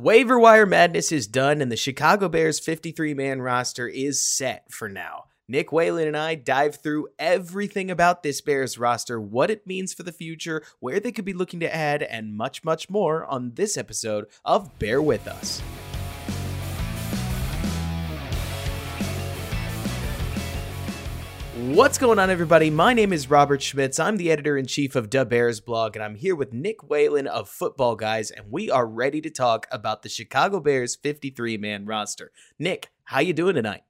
Waiver wire madness is done, and the Chicago Bears 53 man roster is set for now. Nick Whalen and I dive through everything about this Bears roster, what it means for the future, where they could be looking to add, and much, much more on this episode of Bear With Us. What's going on, everybody? My name is Robert Schmitz. I'm the editor in chief of Da Bears blog, and I'm here with Nick Whalen of Football Guys, and we are ready to talk about the Chicago Bears 53 man roster. Nick, how you doing tonight?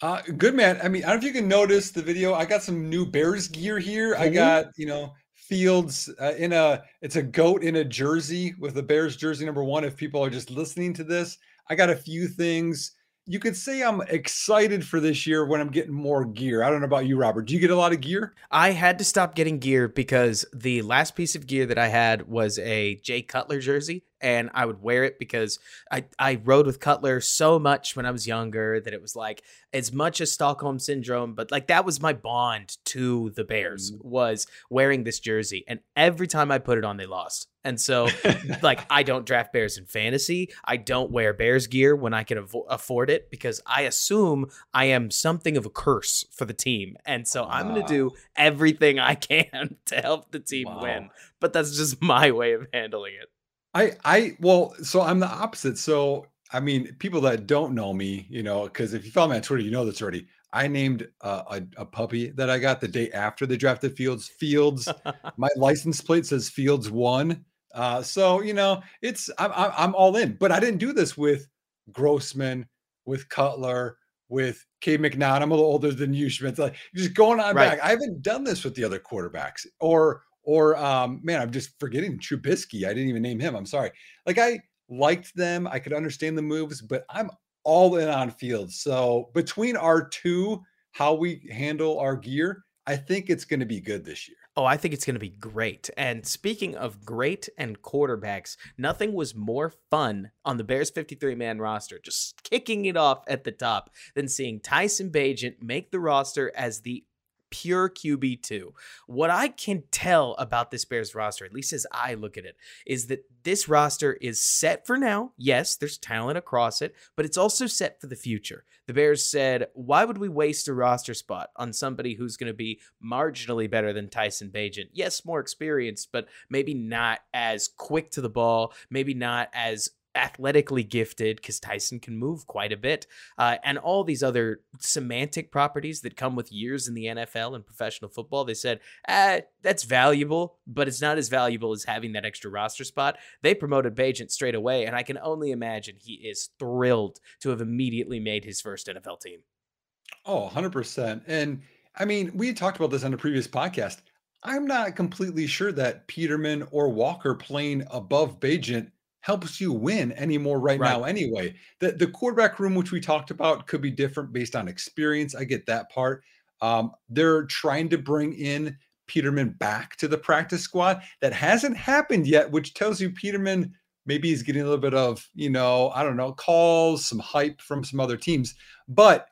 Uh, good man. I mean, I don't know if you can notice the video. I got some new Bears gear here. Mm-hmm. I got you know Fields uh, in a it's a goat in a jersey with the Bears jersey number one. If people are just listening to this, I got a few things you could say I'm excited for this year when I'm getting more gear. I don't know about you, Robert. Do you get a lot of gear? I had to stop getting gear because the last piece of gear that I had was a Jay Cutler jersey, and I would wear it because I, I rode with Cutler so much when I was younger that it was like as much as Stockholm syndrome, but like that was my bond to the Bears mm. was wearing this jersey. And every time I put it on, they lost. And so, like, I don't draft Bears in fantasy. I don't wear Bears gear when I can avo- afford it because I assume I am something of a curse for the team. And so, I'm going to do everything I can to help the team wow. win. But that's just my way of handling it. I I well, so I'm the opposite. So I mean, people that don't know me, you know, because if you follow me on Twitter, you know this already. I named uh, a, a puppy that I got the day after they drafted Fields. Fields, my license plate says Fields one. Uh, so you know, it's I'm I'm all in. But I didn't do this with Grossman, with Cutler, with Cade McNown. I'm a little older than you, Schmidt. Like just going on right. back. I haven't done this with the other quarterbacks or or um, man, I'm just forgetting Trubisky. I didn't even name him. I'm sorry. Like I liked them. I could understand the moves, but I'm all in on Fields. So between our two, how we handle our gear, I think it's going to be good this year. Oh, I think it's going to be great. And speaking of great and quarterbacks, nothing was more fun on the Bears 53 man roster, just kicking it off at the top, than seeing Tyson Bagent make the roster as the pure QB2. What I can tell about this Bears roster, at least as I look at it, is that this roster is set for now. Yes, there's talent across it, but it's also set for the future. The Bears said, why would we waste a roster spot on somebody who's going to be marginally better than Tyson Bagent? Yes, more experienced, but maybe not as quick to the ball, maybe not as athletically gifted because Tyson can move quite a bit, uh, and all these other semantic properties that come with years in the NFL and professional football. They said, ah, that's valuable, but it's not as valuable as having that extra roster spot. They promoted Bagent straight away, and I can only imagine he is thrilled to have immediately made his first NFL team. Oh, 100%. And I mean, we talked about this on a previous podcast. I'm not completely sure that Peterman or Walker playing above Bagent helps you win anymore right, right, now anyway. The the quarterback room which we talked about could be different based on experience. I get that part. Um, they're trying to bring in Peterman back to the practice squad. That hasn't happened yet, which tells you Peterman maybe he's getting a little bit of, you know, I don't know, calls, some hype from some other teams. But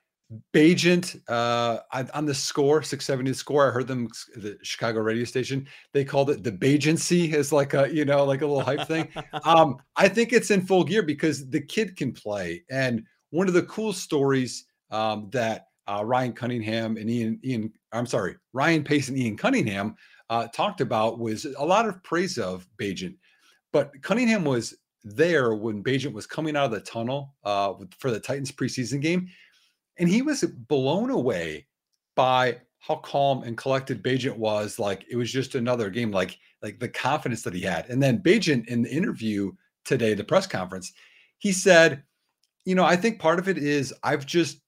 Bagent uh, on the score, 670 score. I heard them, the Chicago radio station, they called it the Bagency as like a, you know, like a little hype thing. Um, I think it's in full gear because the kid can play. And one of the cool stories um, that uh, Ryan Cunningham and Ian, Ian, I'm sorry, Ryan Pace and Ian Cunningham uh, talked about was a lot of praise of Bagent. But Cunningham was there when Bagent was coming out of the tunnel uh, for the Titans preseason game and he was blown away by how calm and collected Bagent was. Like it was just another game, like like the confidence that he had. And then Bagent in the interview today, the press conference, he said, you know, I think part of it is I've just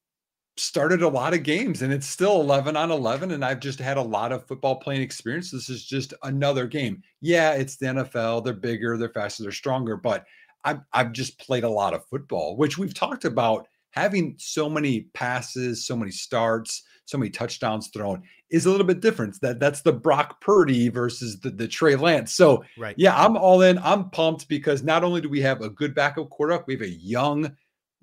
started a lot of games and it's still 11 on 11 and I've just had a lot of football playing experience. This is just another game. Yeah, it's the NFL. They're bigger, they're faster, they're stronger, but I've, I've just played a lot of football, which we've talked about having so many passes, so many starts, so many touchdowns thrown is a little bit different. That that's the Brock Purdy versus the, the Trey Lance. So right. yeah, I'm all in. I'm pumped because not only do we have a good backup quarterback, we have a young,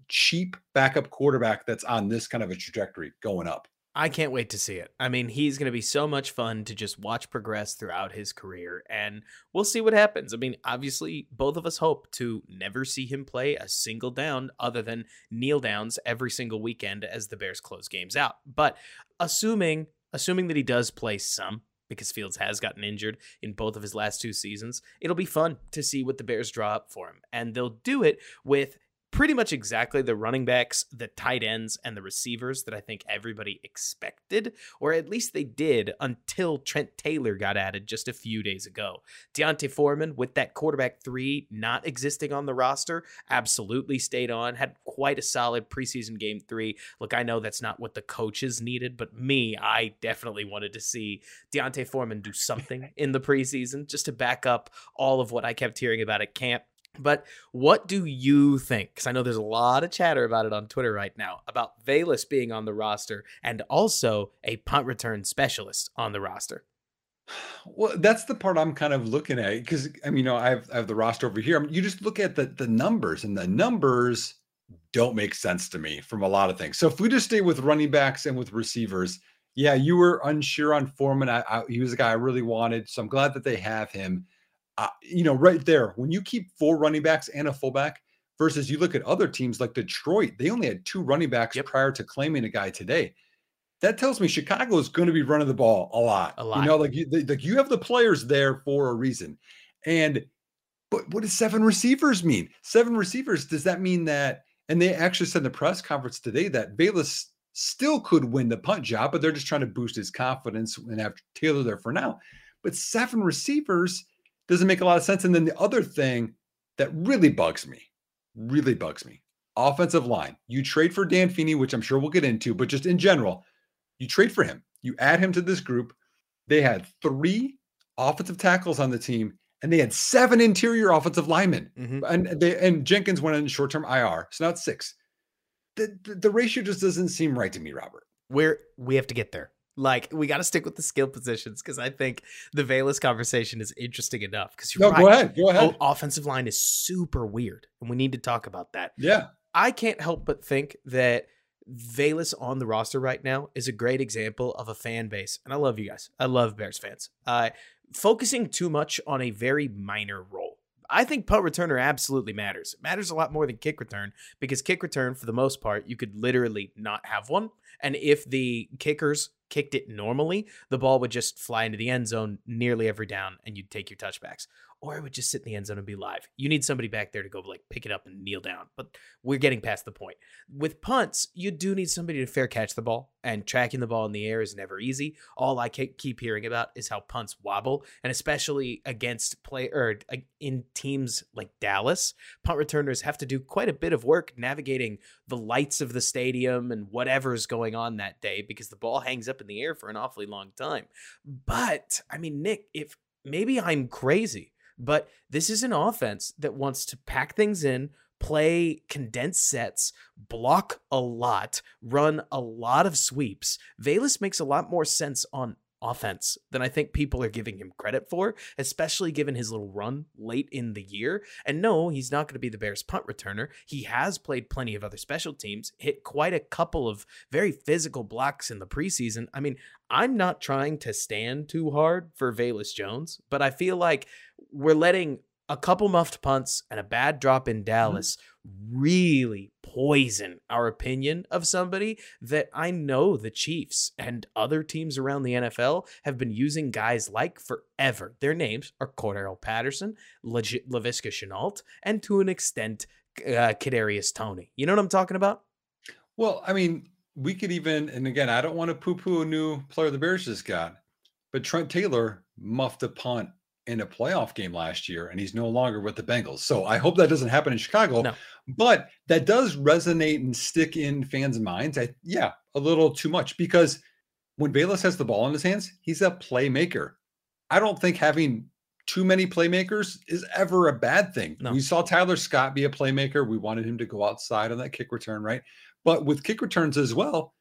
cheap backup quarterback that's on this kind of a trajectory going up. I can't wait to see it. I mean, he's going to be so much fun to just watch progress throughout his career, and we'll see what happens. I mean, obviously, both of us hope to never see him play a single down other than kneel downs every single weekend as the Bears close games out. But assuming assuming that he does play some, because Fields has gotten injured in both of his last two seasons, it'll be fun to see what the Bears draw up for him. And they'll do it with pretty much exactly the running backs, the tight ends, and the receivers that I think everybody expected, or at least they did until Trent Taylor got added just a few days ago. D'Onta Foreman, with that quarterback three not existing on the roster, absolutely stayed on, had quite a solid preseason game three. Look, I know that's not what the coaches needed, but me, I definitely wanted to see D'Onta Foreman do something in the preseason just to back up all of what I kept hearing about at camp. But what do you think? Because I know there's a lot of chatter about it on Twitter right now about Velus being on the roster and also a punt return specialist on the roster. Well, that's the part I'm kind of looking at because I mean, you know, I have, I have the roster over here. You just look at the the numbers, and the numbers don't make sense to me from a lot of things. So if we just stay with running backs and with receivers, yeah, you were unsure on Foreman. I, I, he was a guy I really wanted, so I'm glad that they have him uh, you know, right there, when you keep four running backs and a fullback versus you look at other teams like Detroit, they only had two running backs yep. prior to claiming a guy today. That tells me Chicago is going to be running the ball a lot. A lot. You know, like you, like you have the players there for a reason. And but what does seven receivers mean? Seven receivers, does that mean that? And they actually said in the press conference today that Velus still could win the punt job, but they're just trying to boost his confidence and have Taylor there for now. But seven receivers, doesn't make a lot of sense. And then the other thing that really bugs me, really bugs me, offensive line. You trade for Dan Feeney, which I'm sure we'll get into, but just in general, you trade for him. You add him to this group. They had three offensive tackles on the team, and they had seven interior offensive linemen. Mm-hmm. And they and Jenkins went in short-term IR, so now it's six. The, the, the ratio just doesn't seem right to me, Robert. Where we have to get there. Like we got to stick with the skill positions because I think the Velus conversation is interesting enough. Because no, right. go ahead, go ahead. Oh, offensive line is super weird, and we need to talk about that. Yeah, I can't help but think that Velus on the roster right now is a great example of a fan base, and I love you guys. I love Bears fans. Uh, focusing too much on a very minor role. I think punt returner absolutely matters. It matters a lot more than kick return because kick return, for the most part, you could literally not have one. And if the kickers kicked it normally, the ball would just fly into the end zone nearly every down and you'd take your touchbacks or it would just sit in the end zone and be live. You need somebody back there to go like pick it up and kneel down. But we're getting past the point. With punts, you do need somebody to fair catch the ball, and tracking the ball in the air is never easy. All I keep hearing about is how punts wobble, and especially against play or in teams like Dallas, punt returners have to do quite a bit of work navigating the lights of the stadium and whatever's going on that day because the ball hangs up in the air for an awfully long time. But I mean, Nick, if maybe I'm crazy but this is an offense that wants to pack things in, play condensed sets, block a lot, run a lot of sweeps. Velus makes a lot more sense on offense than I think people are giving him credit for, especially given his little run late in the year. And no, he's not going to be the Bears punt returner. He has played plenty of other special teams, hit quite a couple of very physical blocks in the preseason. I mean, I'm not trying to stand too hard for Velus Jones, but I feel like we're letting a couple muffed punts and a bad drop in mm-hmm. Dallas mm-hmm. really poison our opinion of somebody that I know the Chiefs and other teams around the NFL have been using guys like forever. Their names are Cordarrelle Patterson, Legit Laviska Shenault, and to an extent, uh, Kadarius Toney. You know what I'm talking about? Well, I mean, we could even, and again, I don't want to poo-poo a new player the Bears just got, but Trent Taylor muffed a punt in a playoff game last year, and he's no longer with the Bengals. So I hope that doesn't happen in Chicago. No. But that does resonate and stick in fans' minds. I, yeah, a little too much because when Velus has the ball in his hands, he's a playmaker. I don't think having too many playmakers is ever a bad thing. No. We saw Tyler Scott be a playmaker. We wanted him to go outside on that kick return, right? But with kick returns as well,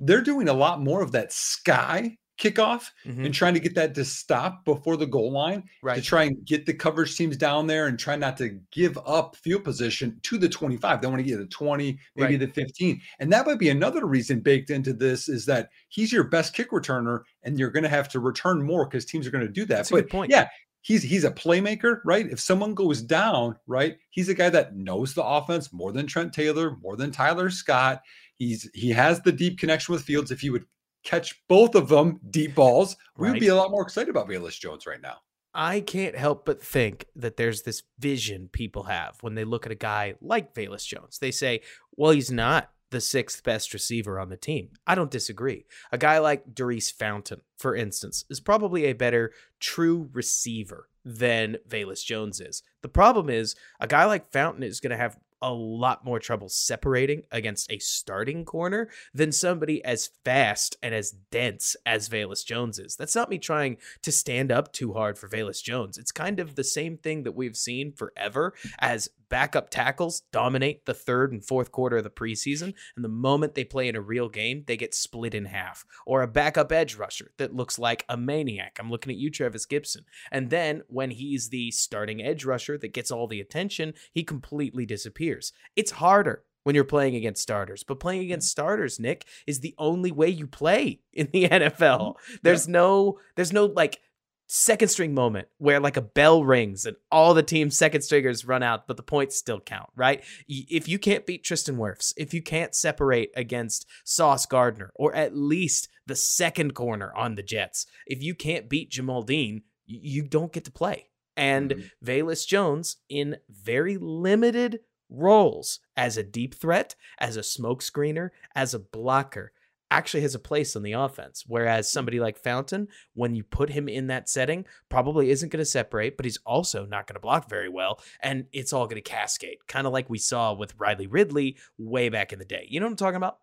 they're doing a lot more of that sky kickoff Mhm. and trying to get that to stop before the goal line right. to try and get the coverage teams down there and try not to give up field position to the 25. They want to get to the 20, maybe Right. the 15. And that might be another reason baked into this is that he's your best kick returner and you're going to have to return more because teams are going to do that. That's but good point. yeah, he's he's a playmaker, right? If someone goes down, right, he's a guy that knows the offense more than Trent Taylor, more than Tyler Scott. He's he has the deep connection with Fields. If he would catch both of them deep balls, we would be a lot more excited about Velus Jones right now. I can't help but think that there's this vision people have when they look at a guy like Velus Jones. They say, well, he's not the sixth best receiver on the team. I don't disagree. A guy like Daurice Fountain, for instance, is probably a better true receiver than Velus Jones is. The problem is, a guy like Fountain is going to have a lot more trouble separating against a starting corner than somebody as fast and as dense as Velus Jones is. That's not me trying to stand up too hard for Velus Jones. It's kind of the same thing that we've seen forever as backup tackles dominate the third and fourth quarter of the preseason. And the moment they play in a real game, they get split in half. Or a backup edge rusher that looks like a maniac. I'm looking at you, Trevis Gipson. And then when he's the starting edge rusher that gets all the attention, he completely disappears. It's harder when you're playing against starters. But playing against starters, Nick, is the only way you play in the NFL. Mm-hmm. There's no there's no like second string moment where like a bell rings and all the team's second stringers run out, but the points still count, right? If you can't beat Tristan Wirfs, if you can't separate against Sauce Gardner or at least the second corner on the Jets, if you can't beat Jamel Dean, you don't get to play. And Mhm. Velus Jones in very limited roles as a deep threat, as a smoke screener, as a blocker, actually has a place on the offense. Whereas hmm. somebody like Fountain, when you put him in that setting, probably isn't going to separate, but he's also not going to block very well. And it's all going to cascade, kind of like we saw with Riley Ridley way back in the day. You know what I'm talking about?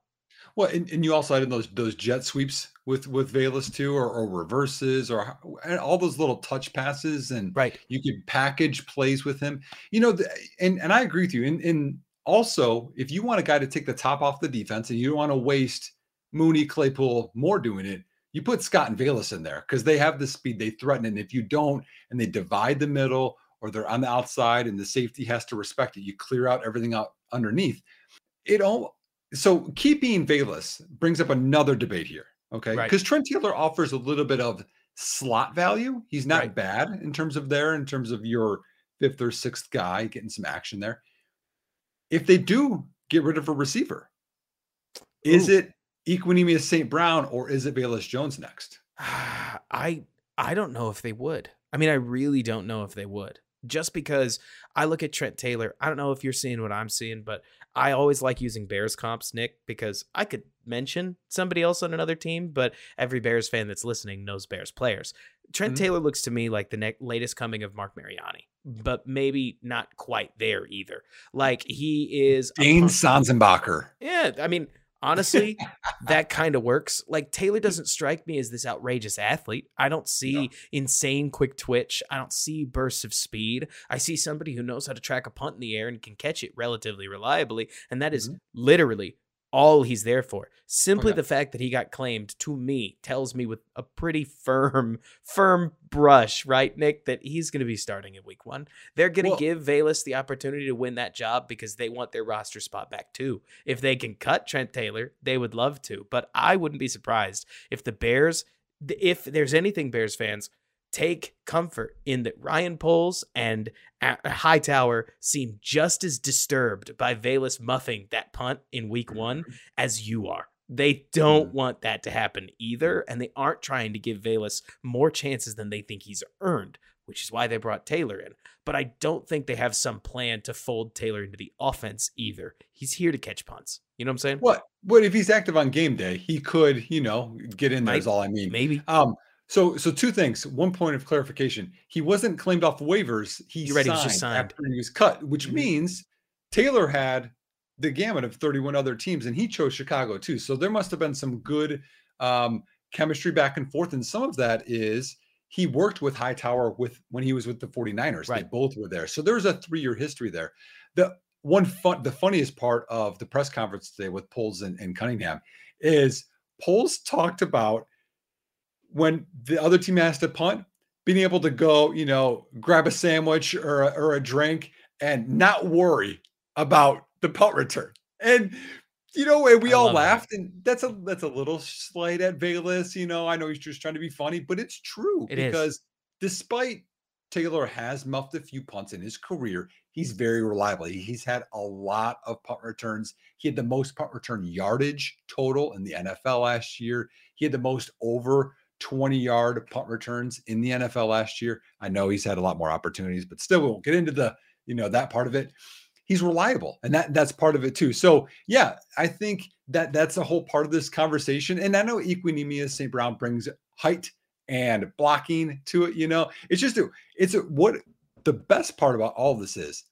Well, and, and you also had those those jet sweeps with with Velus too, or, or reverses, or all those little touch passes, and Right. you could package plays with him. You know, the, and and I agree with you. And and also, if you want a guy to take the top off the defense, and you don't want to waste Mooney, Claypool, more doing it, you put Scott and Velus in there because they have the speed, they threaten, it. and if you don't, and they divide the middle, or they're on the outside, and the safety has to respect it, you clear out everything out underneath. It all so keeping Velus brings up another debate here. Okay. Right. Because Trent Taylor offers a little bit of slot value. He's not Right. bad in terms of there, in terms of your fifth or sixth guy getting some action there. If they do get rid of a receiver, is it Equanimeous St. Brown or is it Velus Jones next? I I don't know if they would. I mean, I really don't know if they would. Just because I look at Trent Taylor, I don't know if you're seeing what I'm seeing, but I always like using Bears comps, Nick, because I could mention somebody else on another team, but every Bears fan that's listening knows Bears players. Trent Mhm. Taylor looks to me like the ne- latest coming of Marc Mariani, but maybe not quite there either. Like he is Dane Sanzenbacher. yeah, I mean, honestly, that kind of works. Like Taylor doesn't strike me as this outrageous athlete. I don't see insane quick twitch. I don't see bursts of speed. I see somebody who knows how to track a punt in the air and can catch it relatively reliably, and that is Mhm. literally all he's there for. Simply yeah. the fact that he got claimed to me tells me with a pretty firm, firm brush, right, Nick, that he's going to be starting in week one. They're going to Well- give Velus the opportunity to win that job because they want their roster spot back too. If they can cut Trent Taylor, they would love to. But I wouldn't be surprised if the Bears, if there's anything Bears fans take comfort in that Ryan Poles and Hightower seem just as disturbed by Velus muffing that punt in week one as you are. They don't Mhm. want that to happen either, and they aren't trying to give Velus more chances than they think he's earned, which is why they brought Taylor in. But I don't think they have some plan to fold Taylor into the offense either. He's here to catch punts. You know what I'm saying? What? What if he's active on game day? He could, you know, get in there. Is Might- all I mean. Maybe. Um, so so two things. One point of clarification: he wasn't claimed off waivers. He right, signed, signed. after he was cut, which Mhm. means Taylor had the gamut of 31 other teams, and he chose Chicago too. So there must have been some good um, chemistry back and forth, and some of that is he worked with Hightower with when he was with the 49ers. They both were there. So there's a three-year history there. The one fun, the funniest part of the press conference today with Poles and, and Cunningham is Poles talked about when the other team has to punt, being able to go, you know, grab a sandwich or a, or a drink and not worry about the punt return. And you know, and we I all laughed, that. and that's a that's a little slight at Velus. You know, I know he's just trying to be funny, but it's true it because is. despite Taylor has muffed a few punts in his career, he's very reliable. He's had a lot of punt returns. He had the most punt return yardage total in the NFL last year. He had the most over 20 yard punt returns in the NFL last year. I know he's had a lot more opportunities, but still, we won't get into the, you know, that part of it. He's reliable, and that that's part of it too. So yeah, I think that that's a whole part of this conversation. And I know Equanimeous St. Brown brings height and blocking to it. You know, it's just a, it's a, what the best part about all this is.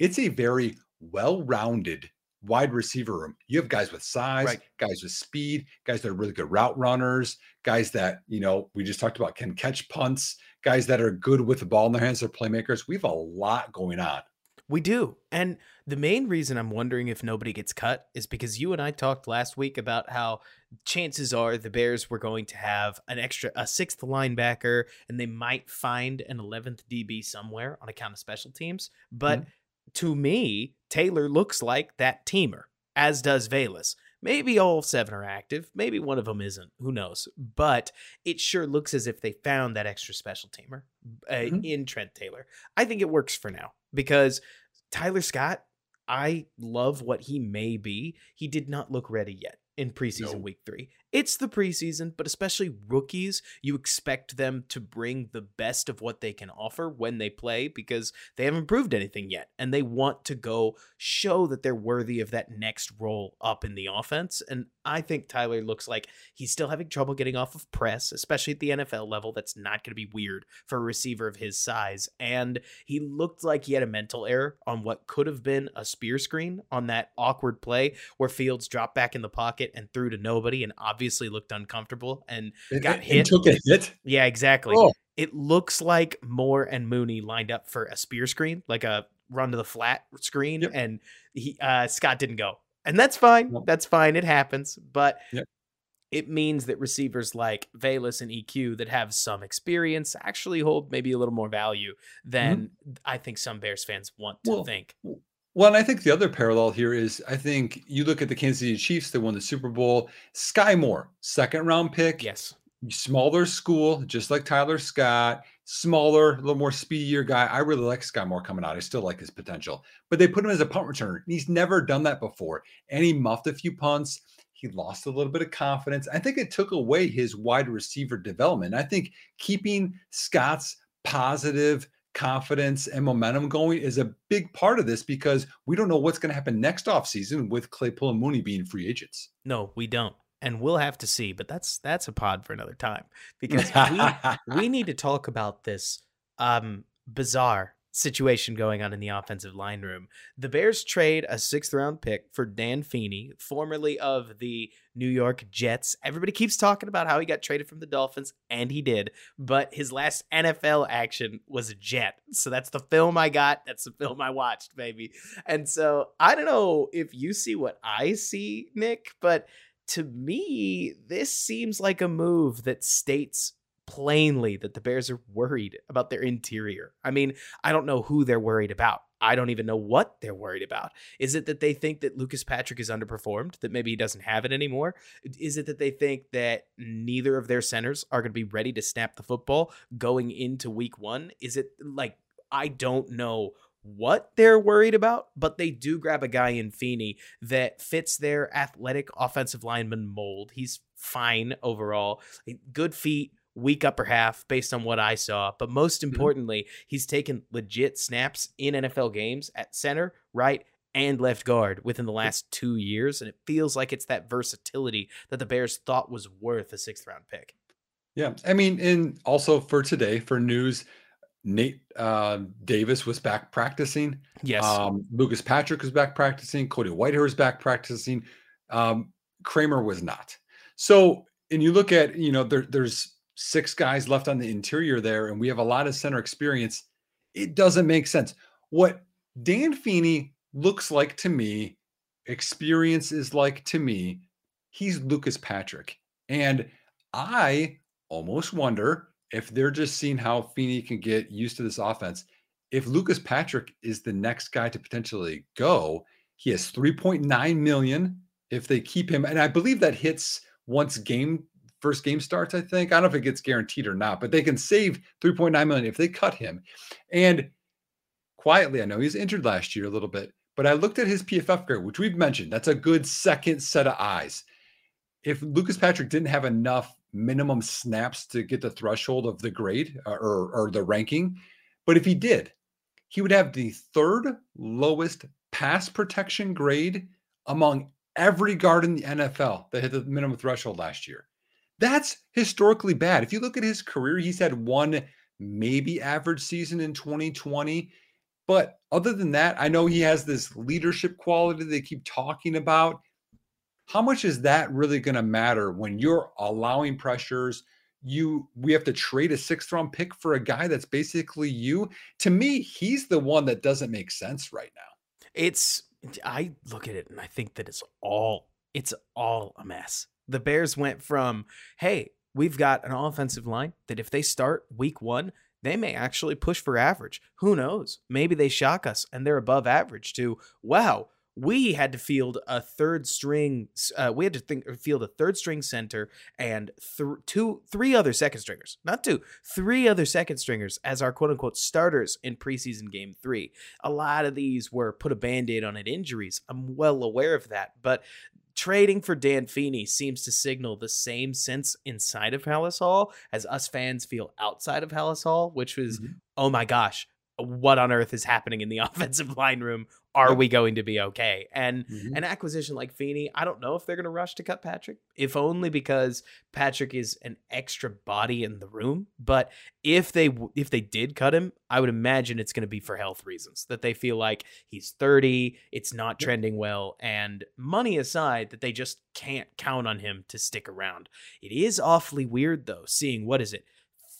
It's a very well-rounded wide receiver room. You have guys with size, right. guys with speed, guys that are really good route runners, guys that, you know, we just talked about can catch punts, guys that are good with the ball in their hands, they're playmakers. We have a lot going on. We do. And the main reason I'm wondering if nobody gets cut is because you and I talked last week about how chances are the Bears were going to have an extra a sixth linebacker and they might find an 11th DB somewhere on account of special teams. But mm-hmm to me, Taylor looks like that teamer, as does Velus. Maybe all seven are active. Maybe one of them isn't. Who knows? But it sure looks as if they found that extra special teamer uh, mm-hmm. in Trent Taylor. I think it works for now because Tyler Scott, I love what he may be. He did not look ready yet in preseason week three. It's the preseason, but especially rookies, you expect them to bring the best of what they can offer when they play because they haven't proved anything yet. And they want to go show that they're worthy of that next role up in the offense. And I think Tyler looks like he's still having trouble getting off of press, especially at the NFL level. That's not going to be weird for a receiver of his size. And he looked like he had a mental error on what could have been a spear screen on that awkward play where Fields dropped back in the pocket and threw to nobody and obviously obviously looked uncomfortable and got it, hit. It took a hit. Yeah, exactly. Oh. It looks like Moore and Mooney lined up for a spear screen, like a run to the flat screen, yep. and he uh, Scott didn't go, and that's fine. That's fine. It happens, but. Yep. It means that receivers like Velus and EQ that have some experience actually hold maybe a little more value than mm-hmm. I think some Bears fans want to well, think. Well, and I think the other parallel here is I think you look at the Kansas City Chiefs that won the Super Bowl. Skyy Moore, second round pick. Yes. Smaller school, just like Tyler Scott, smaller, a little more speedier guy. I really like Skyy Moore coming out. I still like his potential, but they put him as a punt returner. And He's never done that before. And he muffed a few punts. He lost a little bit of confidence. I think it took away his wide receiver development. I think keeping Scott's positive confidence and momentum going is a big part of this because we don't know what's going to happen next offseason with Claypool and Mooney being free agents. No, we don't. And we'll have to see, but that's that's a pod for another time because we we need to talk about this um bizarre situation going on in the offensive line room. The Bears trade a sixth round pick for Dan Feeney, formerly of the New York Jets. Everybody keeps talking about how he got traded from the Dolphins, and he did, but his last NFL action was a Jet. So that's the film I got. That's the film I watched, baby. And so I don't know if you see what I see, Nick, but to me, this seems like a move that states plainly that the Bears are worried about their interior. I mean, I don't know who they're worried about. I don't even know what they're worried about. Is it that they think that Lucas Patrick is underperformed, that maybe he doesn't have it anymore? Is it that they think that neither of their centers are going to be ready to snap the football going into week one? Is it like, I don't know what they're worried about, but they do grab a guy in Feeney that fits their athletic offensive lineman mold. He's fine overall, good feet weak upper half based on what I saw. But most mm-hmm. importantly, mm-hmm. he's taken legit snaps in NFL games at center, right, and left guard within the last two years. And it feels like it's that versatility that the Bears thought was worth a sixth round pick. Yeah. I mean, and also for today, for news, Nate uh, Davis was back practicing. Yes. Um, Lucas Patrick was back practicing. Cody Whitehair was back practicing. Um, Kramer was not. So, and you look at, you know, there, there's six guys left on the interior there, and we have a lot of center experience. It doesn't make sense. What Dan Feeney looks like to me, experience is like to me, he's Lucas Patrick. And I almost wonder if they're just seeing how Feeney can get used to this offense. If Lucas Patrick is the next guy to potentially go, he has 3.9 million if they keep him. And I believe that hits once game first game starts, I think. I don't know if it gets guaranteed or not, but they can save 3.9 million if they cut him. And quietly, I know he's injured last year a little bit, but I looked at his PFF grade, which we've mentioned. That's a good second set of eyes. If Lucas Patrick didn't have enough minimum snaps to get the threshold of the grade uh, or, or the ranking. But if he did, he would have the third lowest pass protection grade among every guard in the NFL that hit the minimum threshold last year. That's historically bad. If you look at his career, he's had one maybe average season in 2020. But other than that, I know he has this leadership quality they keep talking about how much is that really going to matter when you're allowing pressures? You we have to trade a sixth round pick for a guy that's basically you. To me, he's the one that doesn't make sense right now. It's I look at it and I think that it's all it's all a mess. The Bears went from, hey, we've got an offensive line that if they start week one, they may actually push for average. Who knows? Maybe they shock us and they're above average to, wow, we had to field a third string. Uh, we had to think field a third string center and th- two, three other second stringers, not two, three other second stringers as our quote unquote starters in preseason game three. A lot of these were put a band aid on it injuries. I'm well aware of that, but trading for Dan Feeney seems to signal the same sense inside of Halas Hall as us fans feel outside of Halas Hall, which was, mm-hmm. oh my gosh, what on earth is happening in the offensive line room? Are we going to be okay? And mm-hmm. an acquisition like Feeney, I don't know if they're going to rush to cut Patrick, if only because Patrick is an extra body in the room. But if they if they did cut him, I would imagine it's going to be for health reasons. That they feel like he's 30, it's not trending well, and money aside, that they just can't count on him to stick around. It is awfully weird though, seeing what is it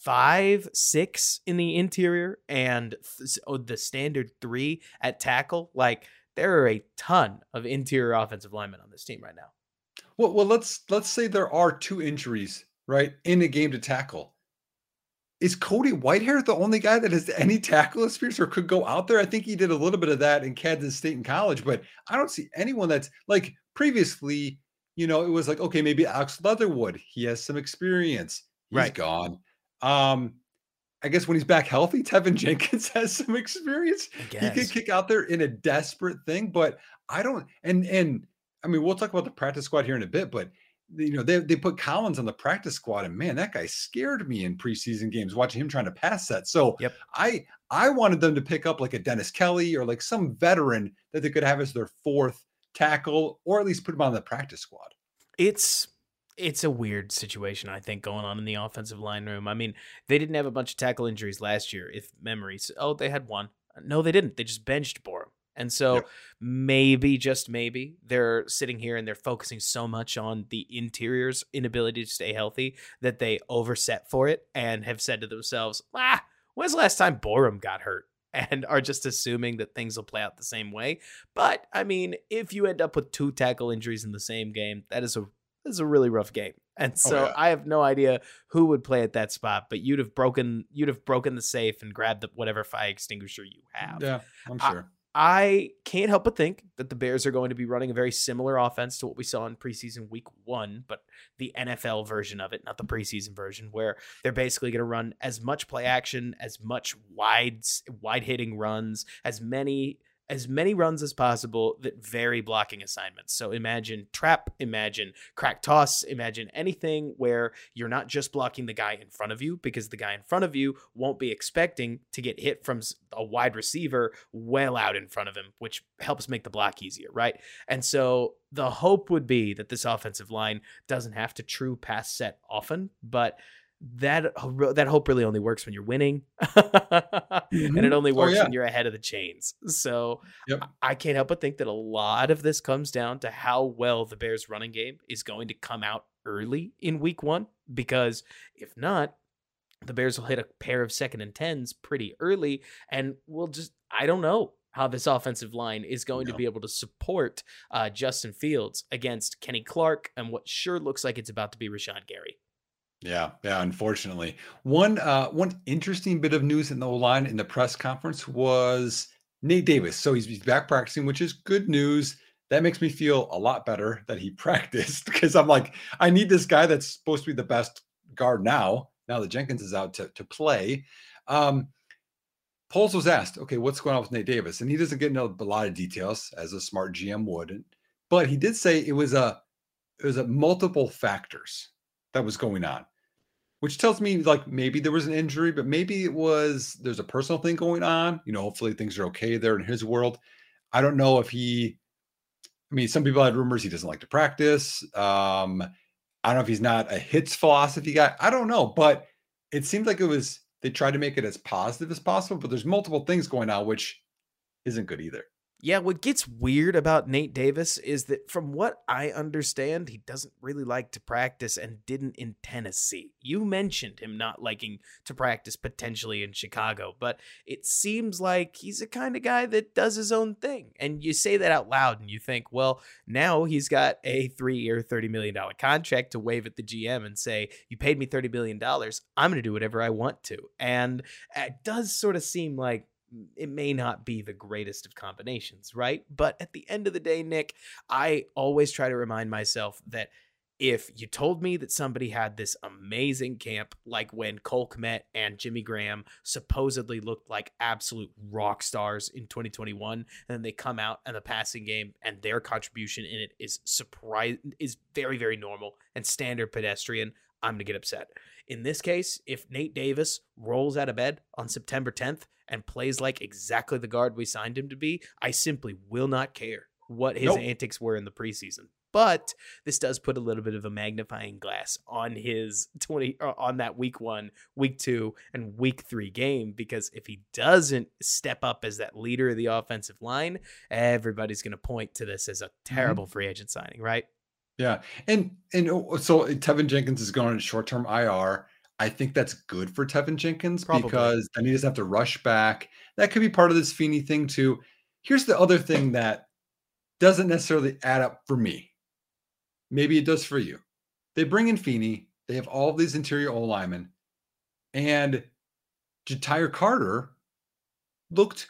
five, six in the interior, and th- oh, the standard three at tackle. Like there are a ton of interior offensive linemen on this team right now. Well, well, let's let's say there are two injuries right in a game to tackle. Is Cody Whitehair the only guy that has any tackle experience or could go out there? I think he did a little bit of that in Kansas State in college, but I don't see anyone that's like previously. You know, it was like okay, maybe Alex Leatherwood. He has some experience. He's right. gone. Um, I guess when he's back healthy, Teven Jenkins has some experience. He could kick out there in a desperate thing, but I don't. And and I mean, we'll talk about the practice squad here in a bit, but you know they they put Collins on the practice squad, and man, that guy scared me in preseason games watching him trying to pass that. So yep. I I wanted them to pick up like a Dennis Kelly or like some veteran that they could have as their fourth tackle, or at least put him on the practice squad. It's it's a weird situation, I think, going on in the offensive line room. I mean, they didn't have a bunch of tackle injuries last year, if memories. Oh, they had one. No, they didn't. They just benched Borom. And so maybe, just maybe, they're sitting here and they're focusing so much on the interior's inability to stay healthy that they overset for it and have said to themselves, ah, when's the last time Borom got hurt? And are just assuming that things will play out the same way. But I mean, if you end up with two tackle injuries in the same game, that is a this is a really rough game. And oh, so oh, yeah. I have no idea who would play at that spot, but you'd have broken you'd have broken the safe and grabbed the, whatever fire extinguisher you have. Yeah, I'm sure. I, I can't help but think that the Bears are going to be running a very similar offense to what we saw in preseason week one, but the NFL version of it, not the preseason version, where they're basically going to run as much play action, as much wide wide hitting runs, as many as many runs as possible that vary blocking assignments. So imagine trap, imagine crack toss, imagine anything where you're not just blocking the guy in front of you because the guy in front of you won't be expecting to get hit from a wide receiver well out in front of him, which helps make the block easier, right? And so the hope would be that this offensive line doesn't have to true pass set often, but that that hope really only works when you're winning mm-hmm. and it only oh, works oh, yeah. when you're ahead of the chains so yep. i can't help but think that a lot of this comes down to how well the bears running game is going to come out early in week one because if not the bears will hit a pair of second and tens pretty early and we'll just i don't know how this offensive line is going no. to be able to support uh, Justin Fields against Kenny Clark and what sure looks like it's about to be Rashan Gary. Yeah, yeah. Unfortunately, one uh, one interesting bit of news in the line in the press conference was Nate Davis. So he's, he's back practicing, which is good news. That makes me feel a lot better that he practiced because I'm like, I need this guy that's supposed to be the best guard now. Now that Jenkins is out to to play. Um, Poles was asked, okay, what's going on with Nate Davis? And he doesn't get into a lot of details as a smart GM would, but he did say it was a it was a multiple factors that was going on which tells me like maybe there was an injury, but maybe it was there's a personal thing going on. You know, hopefully things are okay there in his world. I don't know if he. I mean, some people had rumors he doesn't like to practice. Um, I don't know if he's not a hits philosophy guy. I don't know, but it seemed like it was they tried to make it as positive as possible. But there's multiple things going on, which isn't good either. Yeah, what gets weird about Nate Davis is that from what I understand, he doesn't really like to practice and didn't in Tennessee. You mentioned him not liking to practice potentially in Chicago, but it seems like he's the kind of guy that does his own thing. And you say that out loud and you think, well, now he's got a three year, $30 million contract to wave at the GM and say, you paid me $30 million. I'm going to do whatever I want to. And it does sort of seem like it may not be the greatest of combinations, right? But at the end of the day, Nick, I always try to remind myself that if you told me that somebody had this amazing camp, like when Cole Kmet and Jimmy Graham supposedly looked like absolute rock stars in 2021, and then they come out in the passing game and their contribution in it is surprise is very, very normal and standard pedestrian, I'm gonna get upset. In this case, if Nate Davis rolls out of bed on September 10th and plays like exactly the guard we signed him to be, I simply will not care what his nope. antics were in the preseason. But this does put a little bit of a magnifying glass on his 20 uh, on that week 1, week 2 and week 3 game because if he doesn't step up as that leader of the offensive line, everybody's going to point to this as a mm-hmm. terrible mm-hmm. free agent signing, right? Yeah. And and oh, so eh, Teven Jenkins is going on short-term IR. I think that's good for Teven Jenkins Probably. because then he doesn't have to rush back. That could be part of this Feeney thing too. Here's the other thing that doesn't necessarily add up for me. Maybe it does for you. They bring in Feeney. They have all these interior O linemen, and Ja'Tyre Carter looked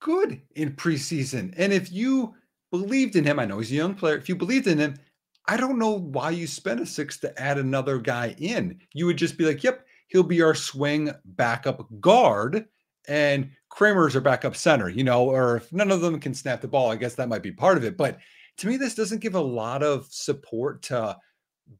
good in preseason. And if you believed in him, I know he's a young player. If you believed in him, I don't know why you spent a six to add another guy in. You would just be like, yep, he'll be our swing backup guard and Kramer's our backup center, you know, or if none of them can snap the ball, I guess that might be part of it. But to me, this doesn't give a lot of support to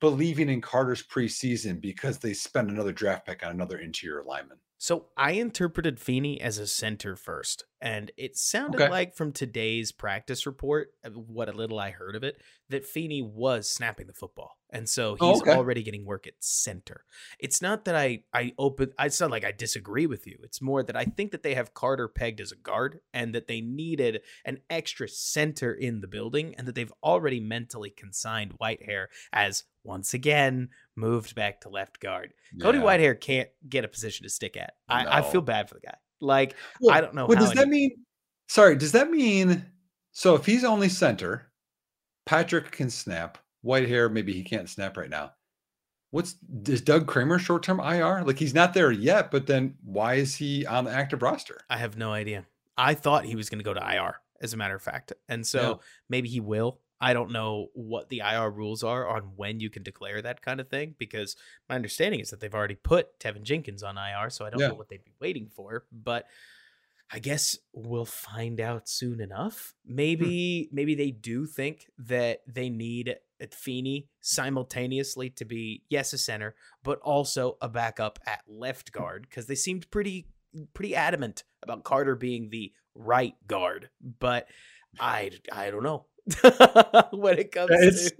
believing in Carter's preseason because they spent another draft pick on another interior lineman. So I interpreted Feeney as a center first, and it sounded okay. like from today's practice report, uh, what a little I heard of it, that Feeney was snapping the football, and so oh, he's oh, okay. already getting work at center. It's not that I I open. It's not like I disagree with you. It's more that I think that they have Carter pegged as a guard, and that they needed an extra center in the building, and that they've already mentally consigned Whitehair as once again moved back to left guard. Yeah. Cody Whitehair can't get a position to stick at. I, no. I feel bad for the guy. Like well, I don't know. What does any- that mean? Sorry, does that mean so if he's only center, Patrick can snap. Whitehair, maybe he can't snap right now. What's is Doug Kramer short term IR? Like he's not there yet, but then why is he on the active roster? I have no idea. I thought he was going to go to IR, as a matter of fact, and so yeah. maybe he will. I don't know what the IR rules are on when you can declare that kind of thing because my understanding is that they've already put Teven Jenkins on IR, so I don't yeah. know what they'd be waiting for. But I guess we'll find out soon enough. Maybe hmm. maybe they do think that they need Feeney simultaneously to be yes a center, but also a backup at left guard because they seemed pretty pretty adamant about Carter being the right guard. But I I don't know. when it comes it's, to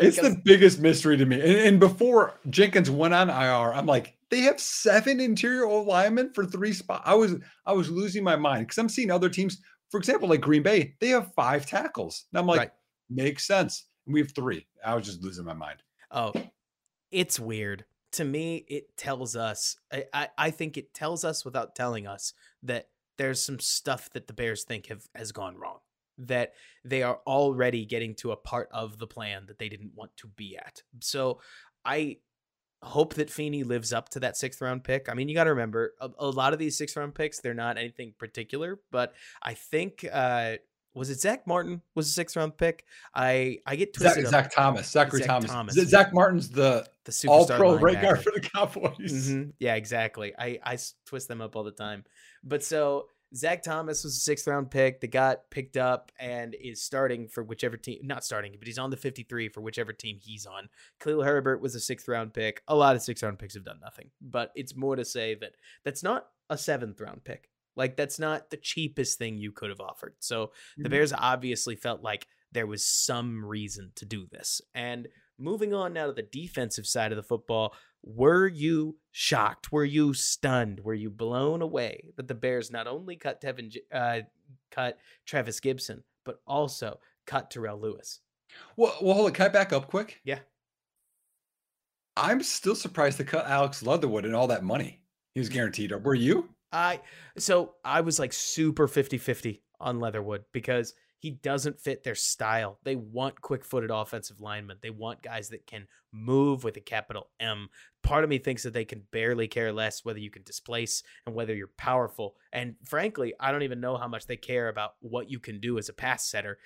it's it comes the biggest mystery to me. And, and, before Jenkins went on IR, I'm like, they have seven interior linemen for three spots. I was I was losing my mind because I'm seeing other teams, for example, like Green Bay, they have five tackles. And I'm like, right. makes sense. We have three. I was just losing my mind. Oh, it's weird. To me, it tells us, I, I, I think it tells us without telling us that there's some stuff that the Bears think have has gone wrong that they are already getting to a part of the plan that they didn't want to be at. So I hope that Feeney lives up to that sixth round pick. I mean, you got to remember a, a, lot of these sixth round picks, they're not anything particular, but I think uh, was it Zach Martin was a sixth round pick? I I get twisted. Zach, Zach Thomas, Zachary Zach Thomas. Thomas. Zack Martin's the the all pro right guard for the Cowboys. Mm-hmm. Yeah, exactly. I I twist them up all the time, but so Zach Thomas was a sixth round pick that got picked up and is starting for whichever team, not starting, but he's on the 53 for whichever team he's on. Khalil Herbert was a sixth round pick. A lot of sixth round picks have done nothing, but it's more to say that that's not a seventh round pick. Like, that's not the cheapest thing you could have offered. So mm-hmm. the Bears obviously felt like there was some reason to do this. And moving on now to the defensive side of the football, were you shocked? Were you stunned? Were you blown away that the Bears not only cut Teven, uh, cut Trevis Gipson, but also cut Terrell Lewis? Well, well, hold it. Can I back up quick? Yeah. I'm still surprised to cut Alex Leatherwood and all that money he was guaranteed. Were you? I so I was like super 50-50 on Leatherwood because he doesn't fit their style. They want quick footed offensive linemen. They want guys that can move with a capital M. Part of me thinks that they can barely care less whether you can displace and whether you're powerful. And frankly, I don't even know how much they care about what you can do as a pass setter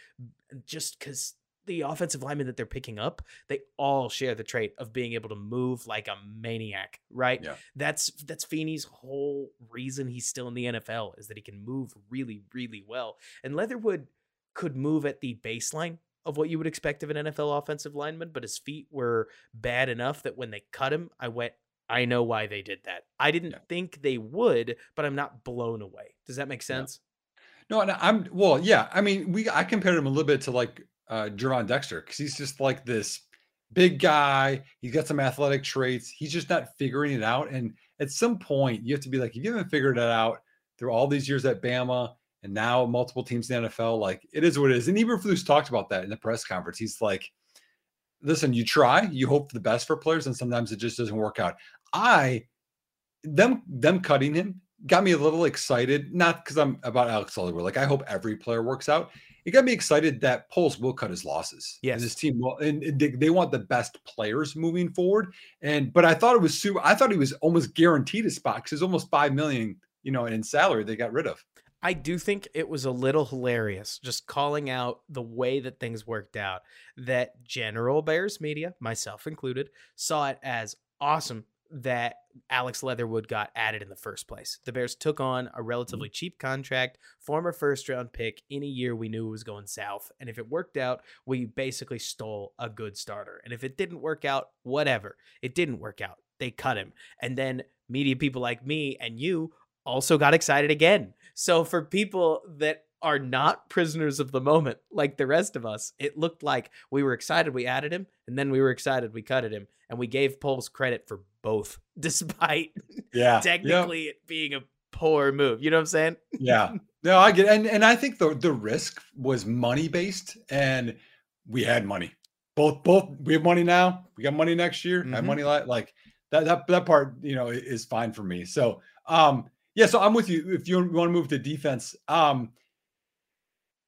just because the offensive linemen that they're picking up, they all share the trait of being able to move like a maniac, right? Yeah. That's that's Feeney's whole reason he's still in the NFL is that he can move really, really well. And Leatherwood could move at the baseline of what you would expect of an NFL offensive lineman, but his feet were bad enough that when they cut him, I went, I know why they did that. I didn't yeah. think they would, but I'm not blown away. Does that make sense? No, no I'm well, yeah. I mean, we I compared him a little bit to like uh Dexter because he's just like this big guy. He's got some athletic traits. He's just not figuring it out. And at some point, you have to be like, if you haven't figured it out through all these years at Bama, and now multiple teams in the NFL. Like it is what it is. And Eberflus talked about that in the press conference. He's like, listen, you try, you hope for the best for players, and sometimes it just doesn't work out. I them them cutting him got me a little excited, not because I'm about Alex Leatherwood. Like I hope every player works out. It got me excited that Poles will cut his losses. Yes, and his team will, and they, they want the best players moving forward. And but I thought it was super. I thought he was almost guaranteed a spot because it's almost five million, you know, in salary they got rid of. I do think it was a little hilarious just calling out the way that things worked out. That general Bears media, myself included, saw it as awesome that Alex Leatherwood got added in the first place. The Bears took on a mm-hmm. relatively cheap contract, former first round pick in a year we knew it was going south. And if it worked out, we basically stole a good starter. And if it didn't work out, whatever. It didn't work out. They cut him. And then media people like me and you also got excited again. So for people that are not prisoners of the moment like the rest of us, it looked like we were excited we added him, and then we were excited we cut him, and we gave Poles credit for both, despite yeah technically yep. it being a poor move. You know what I'm saying? Yeah. No, I get it. and and I think the the risk was money based, and we had money. Both both we have money now. We got money next year. Mm-hmm. I have money like like that that that part you know is fine for me. So um yeah, so I'm with you. If you want to move to defense, um,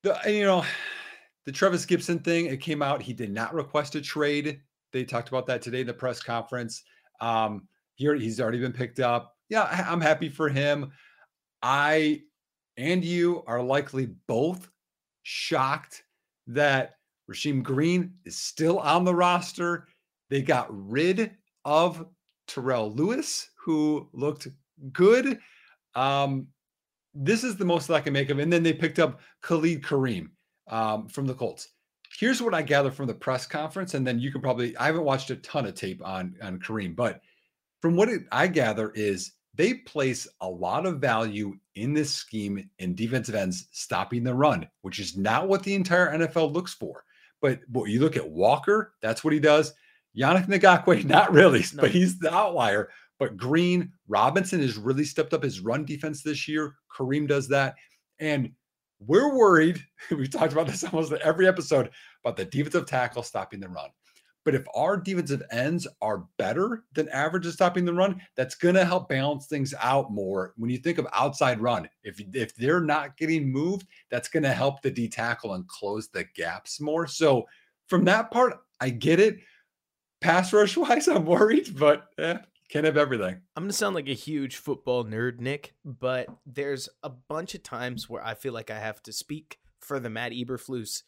the you know, the Trevis Gipson thing, it came out. He did not request a trade. They talked about that today in the press conference. Um, here he's already been picked up. Yeah, I'm happy for him. I and you are likely both shocked that Rasheem Green is still on the roster. They got rid of Terrell Lewis, who looked good. Um, this is the most that I can make of. And then they picked up Khalid Kareem um, from the Colts. Here's what I gather from the press conference, and then you can probably I haven't watched a ton of tape on on Kareem, but from what it, I gather is they place a lot of value in this scheme in defensive ends stopping the run, which is not what the entire NFL looks for. But, but you look at Walker, that's what he does. Yannick Ngakoue, not really, no. but he's the outlier. But Green, Robinson has really stepped up his run defense this year. Kareem does that. And we're worried. We've talked about this almost every episode about the defensive tackle stopping the run. But if our defensive ends are better than average at stopping the run, that's going to help balance things out more. When you think of outside run, if if they're not getting moved, that's going to help the D tackle and close the gaps more. So from that part, I get it. pass rush wise, I'm worried, but eh, can't have everything. I'm gonna sound like a huge football nerd, Nick, but there's a bunch of times where I feel like I have to speak for the Matt Eberflus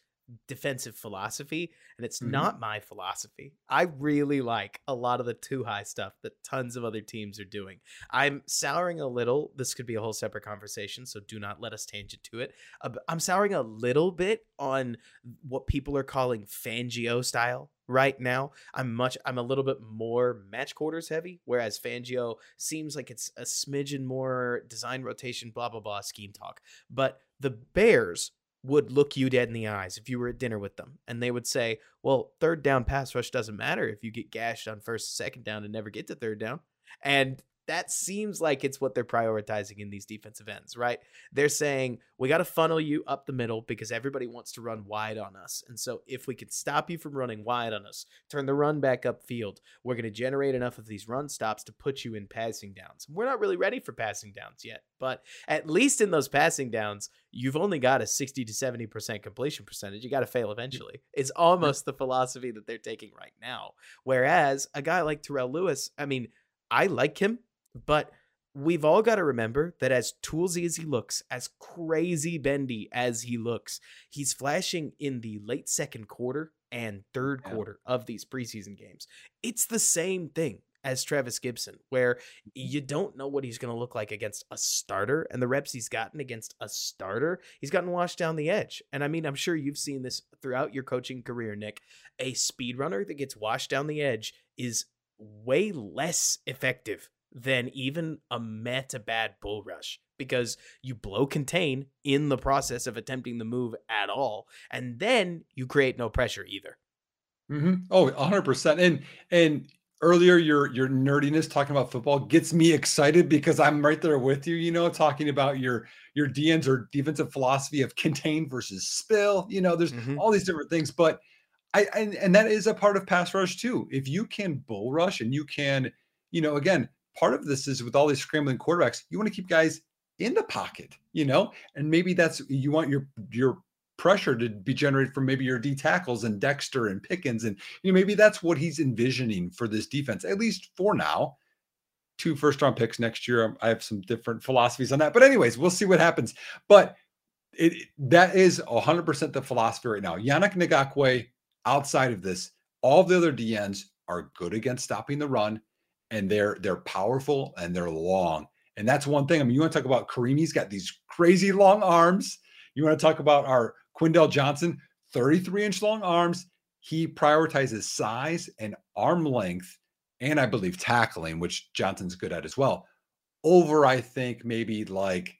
defensive philosophy, and it's Mhm. not my philosophy. I really like a lot of the two high stuff that tons of other teams are doing. I'm souring a little. This could be a whole separate conversation, so do not let us tangent to it. Uh, I'm souring a little bit on what people are calling Fangio style right now. I'm much I'm a little bit more match quarters heavy, whereas Fangio seems like it's a smidgen more design rotation, blah blah blah scheme talk. But the Bears would look you dead in the eyes if you were at dinner with them and they would say, Well, third down pass rush doesn't matter if you get gashed on first, second down and never get to third down. And that seems like it's what they're prioritizing in these defensive ends, right? They're saying we got to funnel you up the middle because everybody wants to run wide on us. And so if we can stop you from running wide on us, turn the run back upfield, we're going to generate enough of these run stops to put you in passing downs. We're not really ready for passing downs yet, but at least in those passing downs, you've only got a 60 to 70% completion percentage. You got to fail eventually. It's almost the philosophy that they're taking right now. Whereas a guy like Terrell Lewis, I mean, I like him, but we've all got to remember that as toolsy as he looks, as crazy bendy as he looks, he's flashing in the late second quarter and third Yeah. quarter of these preseason games. It's the same thing as Trevis Gipson, where mm-hmm. you don't know what he's going to look like against a starter. And the reps he's gotten against a starter, he's gotten washed down the edge. And I mean, I'm sure you've seen this throughout your coaching career, Nick. A speed runner that gets washed down the edge is way less effective than even a meta bad bull rush because you blow contain in the process of attempting the move at all. And then you create no pressure either. hmm Oh, 100%. And and earlier your your nerdiness talking about football gets me excited because I'm right there with you, you know, talking about your your DNs or defensive philosophy of contain versus spill. You know, there's Mhm. all these different things, but I and, and that is a part of pass rush too. If you can bull rush and you can, you know, again, part of this is with all these scrambling quarterbacks, you want to keep guys in the pocket, you know, and maybe that's you want your your pressure to be generated from maybe your D tackles and Dexter and Pickens. And you know, maybe that's what he's envisioning for this defense, at least for now. Two first round picks next year. Um, I have some different philosophies on that. But, anyways, we'll see what happens. But it that is 100% the philosophy right now. Yannick Ngakoue, outside of this, all the other DNs are good against stopping the run and they're they're powerful and they're long. And that's one thing. I mean, you want to talk about Kareem, he's got these crazy long arms. You want to talk about our Quindell Johnson, 33 inch long arms. He prioritizes size and arm length, and I believe tackling, which Johnson's good at as well, over, I think, maybe like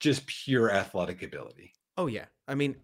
just pure athletic ability. Oh yeah. I mean,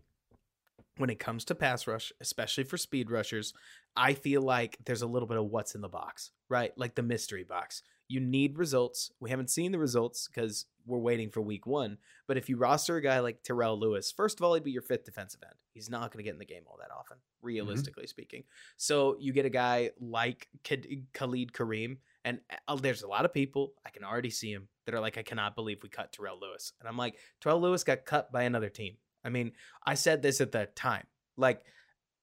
when it comes to pass rush, especially for speed rushers, I feel like there's a little bit of what's in the box, right? Like the mystery box. You need results. We haven't seen the results because we're waiting for week one. But if you roster a guy like Terrell Lewis, first of all, he'd be your fifth defensive end. He's not going to get in the game all that often, realistically speaking. So you get a guy like Khalid Kareem, and uh, there's a lot of people I can already see him that are like, I cannot believe we cut Terrell Lewis, and I'm like, Terrell Lewis got cut by another team. I mean, I said this at the time, like,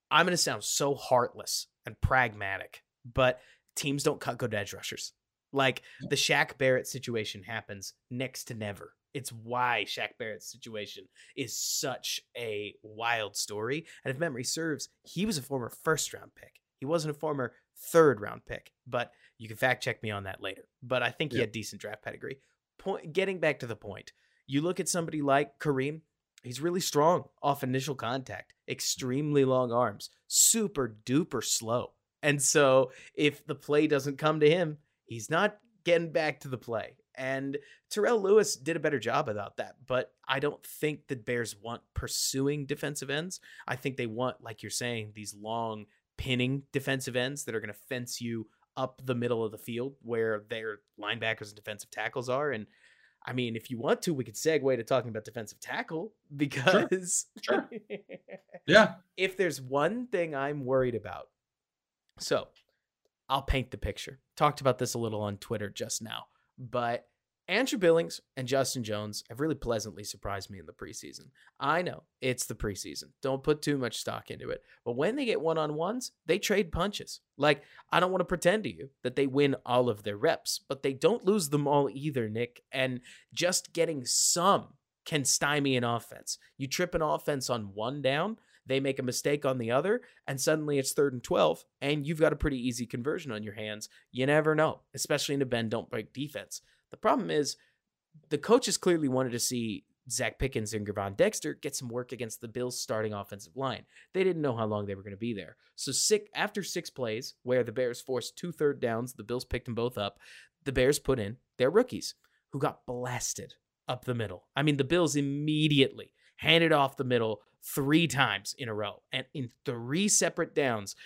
I'm going to sound so heartless and pragmatic, but teams don't cut good edge rushers. Like the Shaq Barrett situation happens next to never. It's why Shaq Barrett's situation is such a wild story. And if memory serves, he was a former first round pick. He wasn't a former third round pick, but you can fact check me on that later. But I think he had decent draft pedigree. Point getting back to the point, you look at somebody like Kareem, he's really strong off initial contact, extremely long arms, super duper slow. And so if the play doesn't come to him, he's not getting back to the play. And Terrell Lewis did a better job about that, but I don't think the Bears want pursuing defensive ends. I think they want, like you're saying, these long pinning defensive ends that are going to fence you up the middle of the field where their linebackers and defensive tackles are. And I mean, if you want to, we could segue to talking about defensive tackle because Sure. Yeah. if there's one thing I'm worried about, so I'll paint the picture. Talked about this a little on Twitter just now, but Andrew Billings and Justin Jones have really pleasantly surprised me in the preseason. I know it's the preseason. Don't put too much stock into it. But when they get one on ones, they trade punches. Like, I don't want to pretend to you that they win all of their reps, but they don't lose them all either, Nick. And just getting some can stymie an offense. You trip an offense on one down, they make a mistake on the other, and suddenly it's third and 12, and you've got a pretty easy conversion on your hands. You never know, especially in a bend don't break defense. The problem is the coaches clearly wanted to see Zacch Pickens and Gervon Dexter get some work against the Bills' starting offensive line. They didn't know how long they were going to be there. So six, after six plays, where the Bears forced two third downs, the Bills picked them both up. The Bears put in their rookies, who got blasted up the middle. I mean, the Bills immediately handed off the middle three times in a row and in three separate downs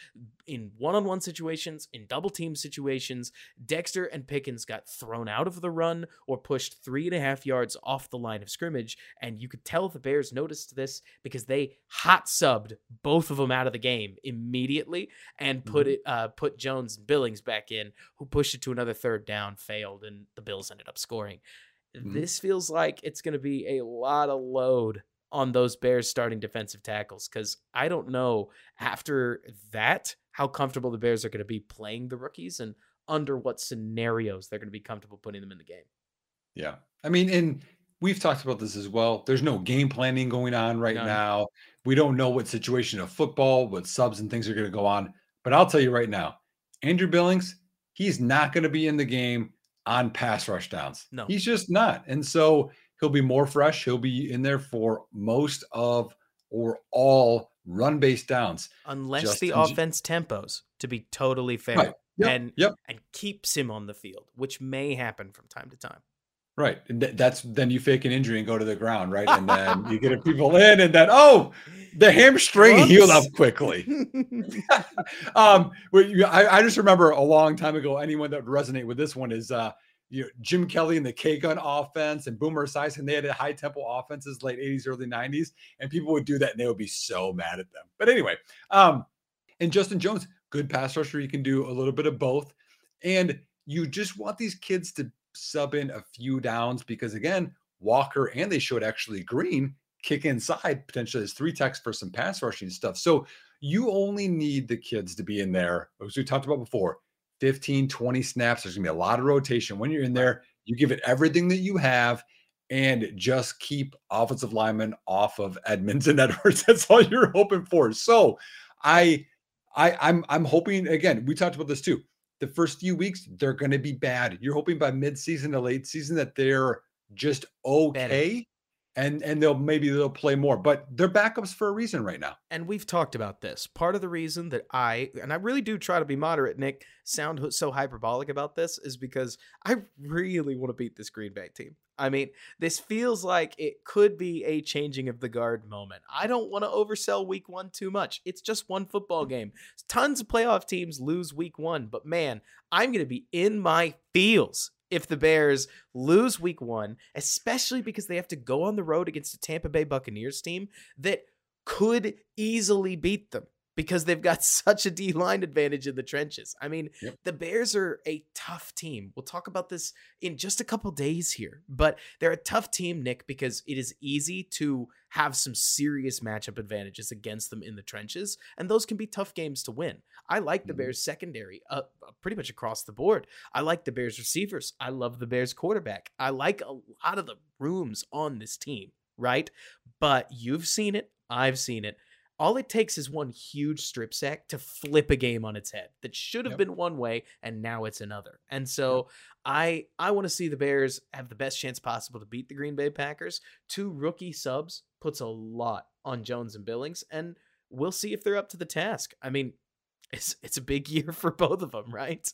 in one-on-one situations in double team situations dexter and pickens got thrown out of the run or pushed three and a half yards off the line of scrimmage and you could tell the bears noticed this because they hot subbed both of them out of the game immediately and put Mhm. it uh, put jones and billings back in who pushed it to another third down failed and the bills ended up scoring Mhm. this feels like it's going to be a lot of load on those Bears starting defensive tackles because I don't know after that how comfortable the Bears are going to be playing the rookies and under what scenarios they're going to be comfortable putting them in the game. Yeah. I mean, and we've talked about this as well. There's no game planning going on right now. We don't know what situation of football, what subs and things are going to go on. But I'll tell you right now, Andrew Billings, he's not going to be in the game on pass rush downs. No. He's just not. And so he'll be more fresh. He'll be in there for most of or all run based downs. Unless the offense tempos to be totally fair Right. Yep. and Yep. and keeps him on the field, which may happen from time to time. Right. And th- that's then you fake an injury and go to the ground, right? And then you get people in, and then oh, the hamstring healed up quickly. um, I, I just remember a long time ago. Anyone that would resonate with this one is uh, you know, Jim Kelly and the K gun offense and Boomer Esiason. They had a high tempo offenses late 80s, early 90s, and people would do that and they would be so mad at them. But anyway, um, and Justin Jones, good pass rusher. You can do a little bit of both. And you just want these kids to sub in a few downs because again, Walker and they showed actually Green kick inside potentially as three techs for some pass rushing stuff. So you only need the kids to be in there, as we talked about before, 15, 20 snaps. There's gonna be a lot of rotation. When you're in there, you give it everything that you have and just keep offensive linemen off of Edmunds and Edwards. That's all you're hoping for. So I I I'm I'm hoping again, we talked about this too. The first few weeks, they're gonna be bad. You're hoping by mid-season to late season that they're just okay and and they'll maybe they'll play more, but they're backups for a reason right now. and we've talked about this. Part of the reason that I and I really do try to be moderate, Nick, sound so hyperbolic about this is because I really want to beat this Green Bay team. I mean, this feels like it could be a changing of the guard moment. I don't want to oversell week 1 too much. It's just one football game. Tons of playoff teams lose week 1, but man, I'm going to be in my feels if the Bears lose week 1, especially because they have to go on the road against a Tampa Bay Buccaneers team that could easily beat them because they've got such a D line advantage in the trenches. I mean, Yep. the Bears are a tough team. We'll talk about this in just a couple days here, but they're a tough team, Nick, because it is easy to have some serious matchup advantages against them in the trenches, and those can be tough games to win. I like the Mhm. Bears secondary uh, pretty much across the board. I like the Bears receivers. I love the Bears quarterback. I like a lot of the rooms on this team, right? But you've seen it. I've seen it. All it takes is one huge strip sack to flip a game on its head that should have Yep. been one way and now it's another. And so I I want to see the Bears have the best chance possible to beat the Green Bay Packers. Two rookie subs puts a lot on Jones and Billings and we'll see if they're up to the task. I mean, it's it's a big year for both of them, right?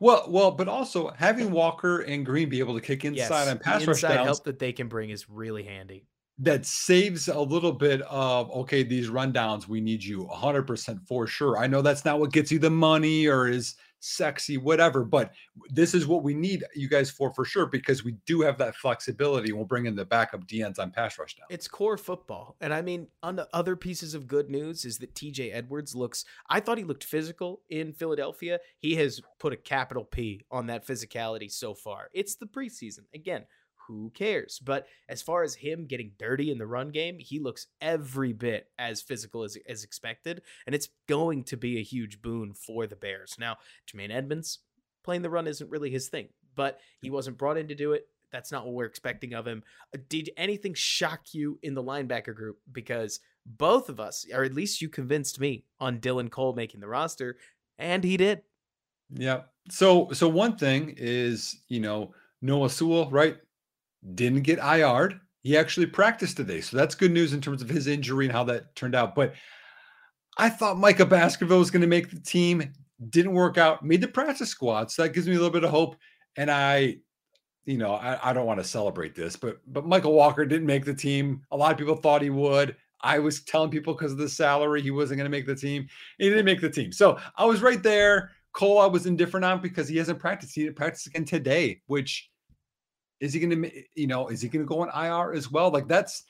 Well, well, but also having Walker and Green be able to kick inside on the pass rush inside downs help that they can bring is really handy. that saves a little bit of okay, these rundowns we need you 100% for sure. I know that's not what gets you the money or is sexy, whatever. But this is what we need you guys for for sure because we do have that flexibility. We'll bring in the backup DNs on pass rush now. It's core football. And I mean, on the other pieces of good news is that TJ Edwards looks, I thought he looked physical in Philadelphia. He has put a capital P on that physicality so far. It's the preseason. Again, who cares? But as far as him getting dirty in the run game, he looks every bit as physical as, as expected, and it's going to be a huge boon for the Bears. Now, Tremaine Edmunds playing the run isn't really his thing, but he wasn't brought in to do it. That's not what we're expecting of him. Uh, did anything shock you in the linebacker group? Because both of us, or at least you convinced me on Dylan Cole making the roster, and he did. Yeah. So so one thing is, you know, Noah Sewell, right? Didn't get IR'd. He actually practiced today. So that's good news in terms of his injury and how that turned out. But I thought Micah Baskerville was going to make the team. Didn't work out. Made the practice squad. So that gives me a little bit of hope. And I, you know, I, I don't want to celebrate this, but but Michael Walker didn't make the team. A lot of people thought he would. I was telling people because of the salary he wasn't going to make the team. He didn't make the team. So I was right there. Cole, I was indifferent on because he hasn't practiced. He didn't practice again today, which is he going to, you know, is he going to go on IR as well? Like that's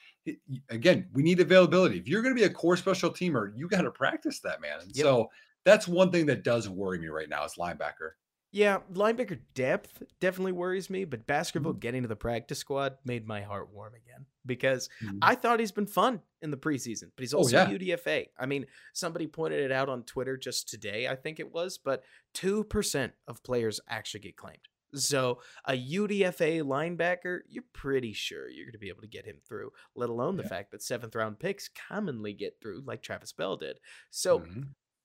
again, we need availability. If you're going to be a core special teamer, you got to practice that, man. And yep. so that's one thing that does worry me right now is linebacker. Yeah, linebacker depth definitely worries me, but Baskerville mm-hmm. getting to the practice squad made my heart warm again because mm-hmm. I thought he's been fun in the preseason, but he's oh, also oh, yeah. UDFA. I mean, somebody pointed it out on Twitter just today, I think it was, but 2% of players actually get claimed. So a UDFA linebacker, you're pretty sure you're going to be able to get him through, let alone the yeah. fact that seventh round picks commonly get through, like Travis Bell did. So mm-hmm.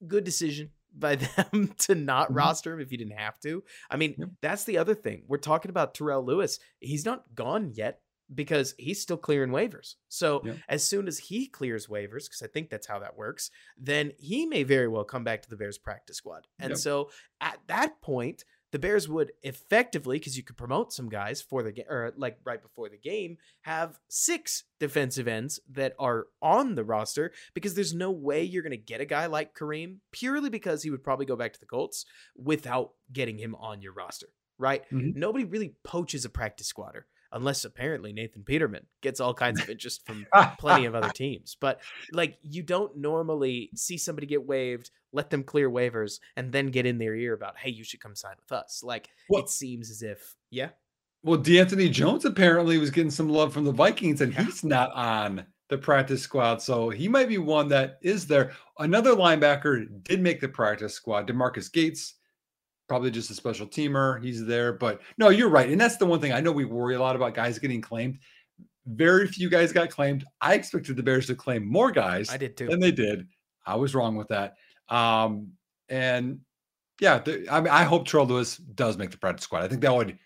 good decision by them to not mm-hmm. roster him if you didn't have to. I mean, yep. that's the other thing. We're talking about Terrell Lewis. He's not gone yet because he's still clearing waivers. So yep. as soon as he clears waivers, because I think that's how that works, then he may very well come back to the Bears practice squad. And yep. so at that point, the Bears would effectively, because you could promote some guys for the game, or like right before the game, have six defensive ends that are on the roster because there's no way you're going to get a guy like Kareem purely because he would probably go back to the Colts without getting him on your roster, right? Mm-hmm. Nobody really poaches a practice squatter unless apparently Nathan Peterman gets all kinds of interest from plenty of other teams. But like you don't normally see somebody get waived, let them clear waivers, and then get in their ear about, hey, you should come sign with us. Like well, it seems as if, yeah. Well, D'Anthony Jones apparently was getting some love from the Vikings, and he's not on the practice squad. So he might be one that is there. Another linebacker did make the practice squad, Demarcus Gates probably just a special teamer. He's there, but no, you're right. And that's the one thing I know we worry a lot about guys getting claimed. Very few guys got claimed. I expected the Bears to claim more guys. I did too. Than they did. I was wrong with that. Um, and yeah, the, I mean, I hope Terrell Lewis does make the practice squad. I think that would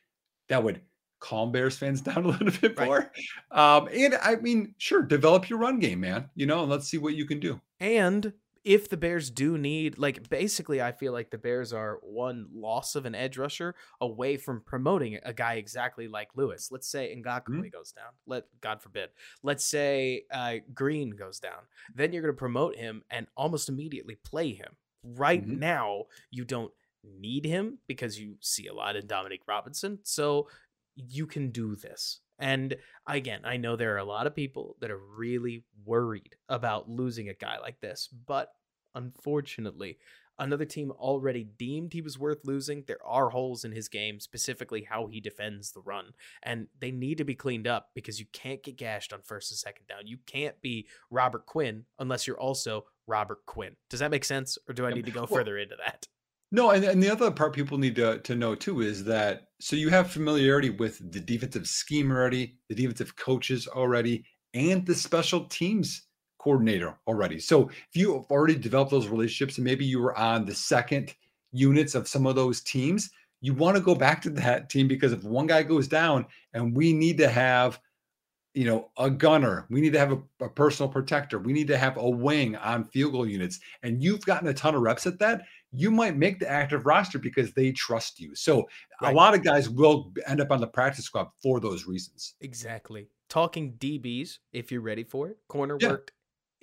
that would calm Bears fans down a little bit right. more. Um, and I mean, sure, develop your run game, man. You know, and let's see what you can do. And if the Bears do need, like, basically, I feel like the Bears are one loss of an edge rusher away from promoting a guy exactly like Lewis. Let's say Ngakoue mm-hmm. goes down. Let God forbid. Let's say uh, Green goes down. Then you're going to promote him and almost immediately play him. Right mm-hmm. now, you don't need him because you see a lot in Dominique Robinson. So you can do this. And again, I know there are a lot of people that are really worried about losing a guy like this, but unfortunately, another team already deemed he was worth losing. There are holes in his game, specifically how he defends the run, and they need to be cleaned up because you can't get gashed on first and second down. You can't be Robert Quinn unless you're also Robert Quinn. Does that make sense, or do I need to go well, further into that? No, and, and the other part people need to, to know too is that so you have familiarity with the defensive scheme already, the defensive coaches already, and the special teams coordinator already. So if you have already developed those relationships and maybe you were on the second units of some of those teams, you want to go back to that team because if one guy goes down and we need to have you know, a gunner. We need to have a, a, personal protector. We need to have a wing on field goal units. And you've gotten a ton of reps at that. You might make the active roster because they trust you. So right. a lot of guys will end up on the practice squad for those reasons. Exactly. Talking DBs, if you're ready for it, corner yeah. worked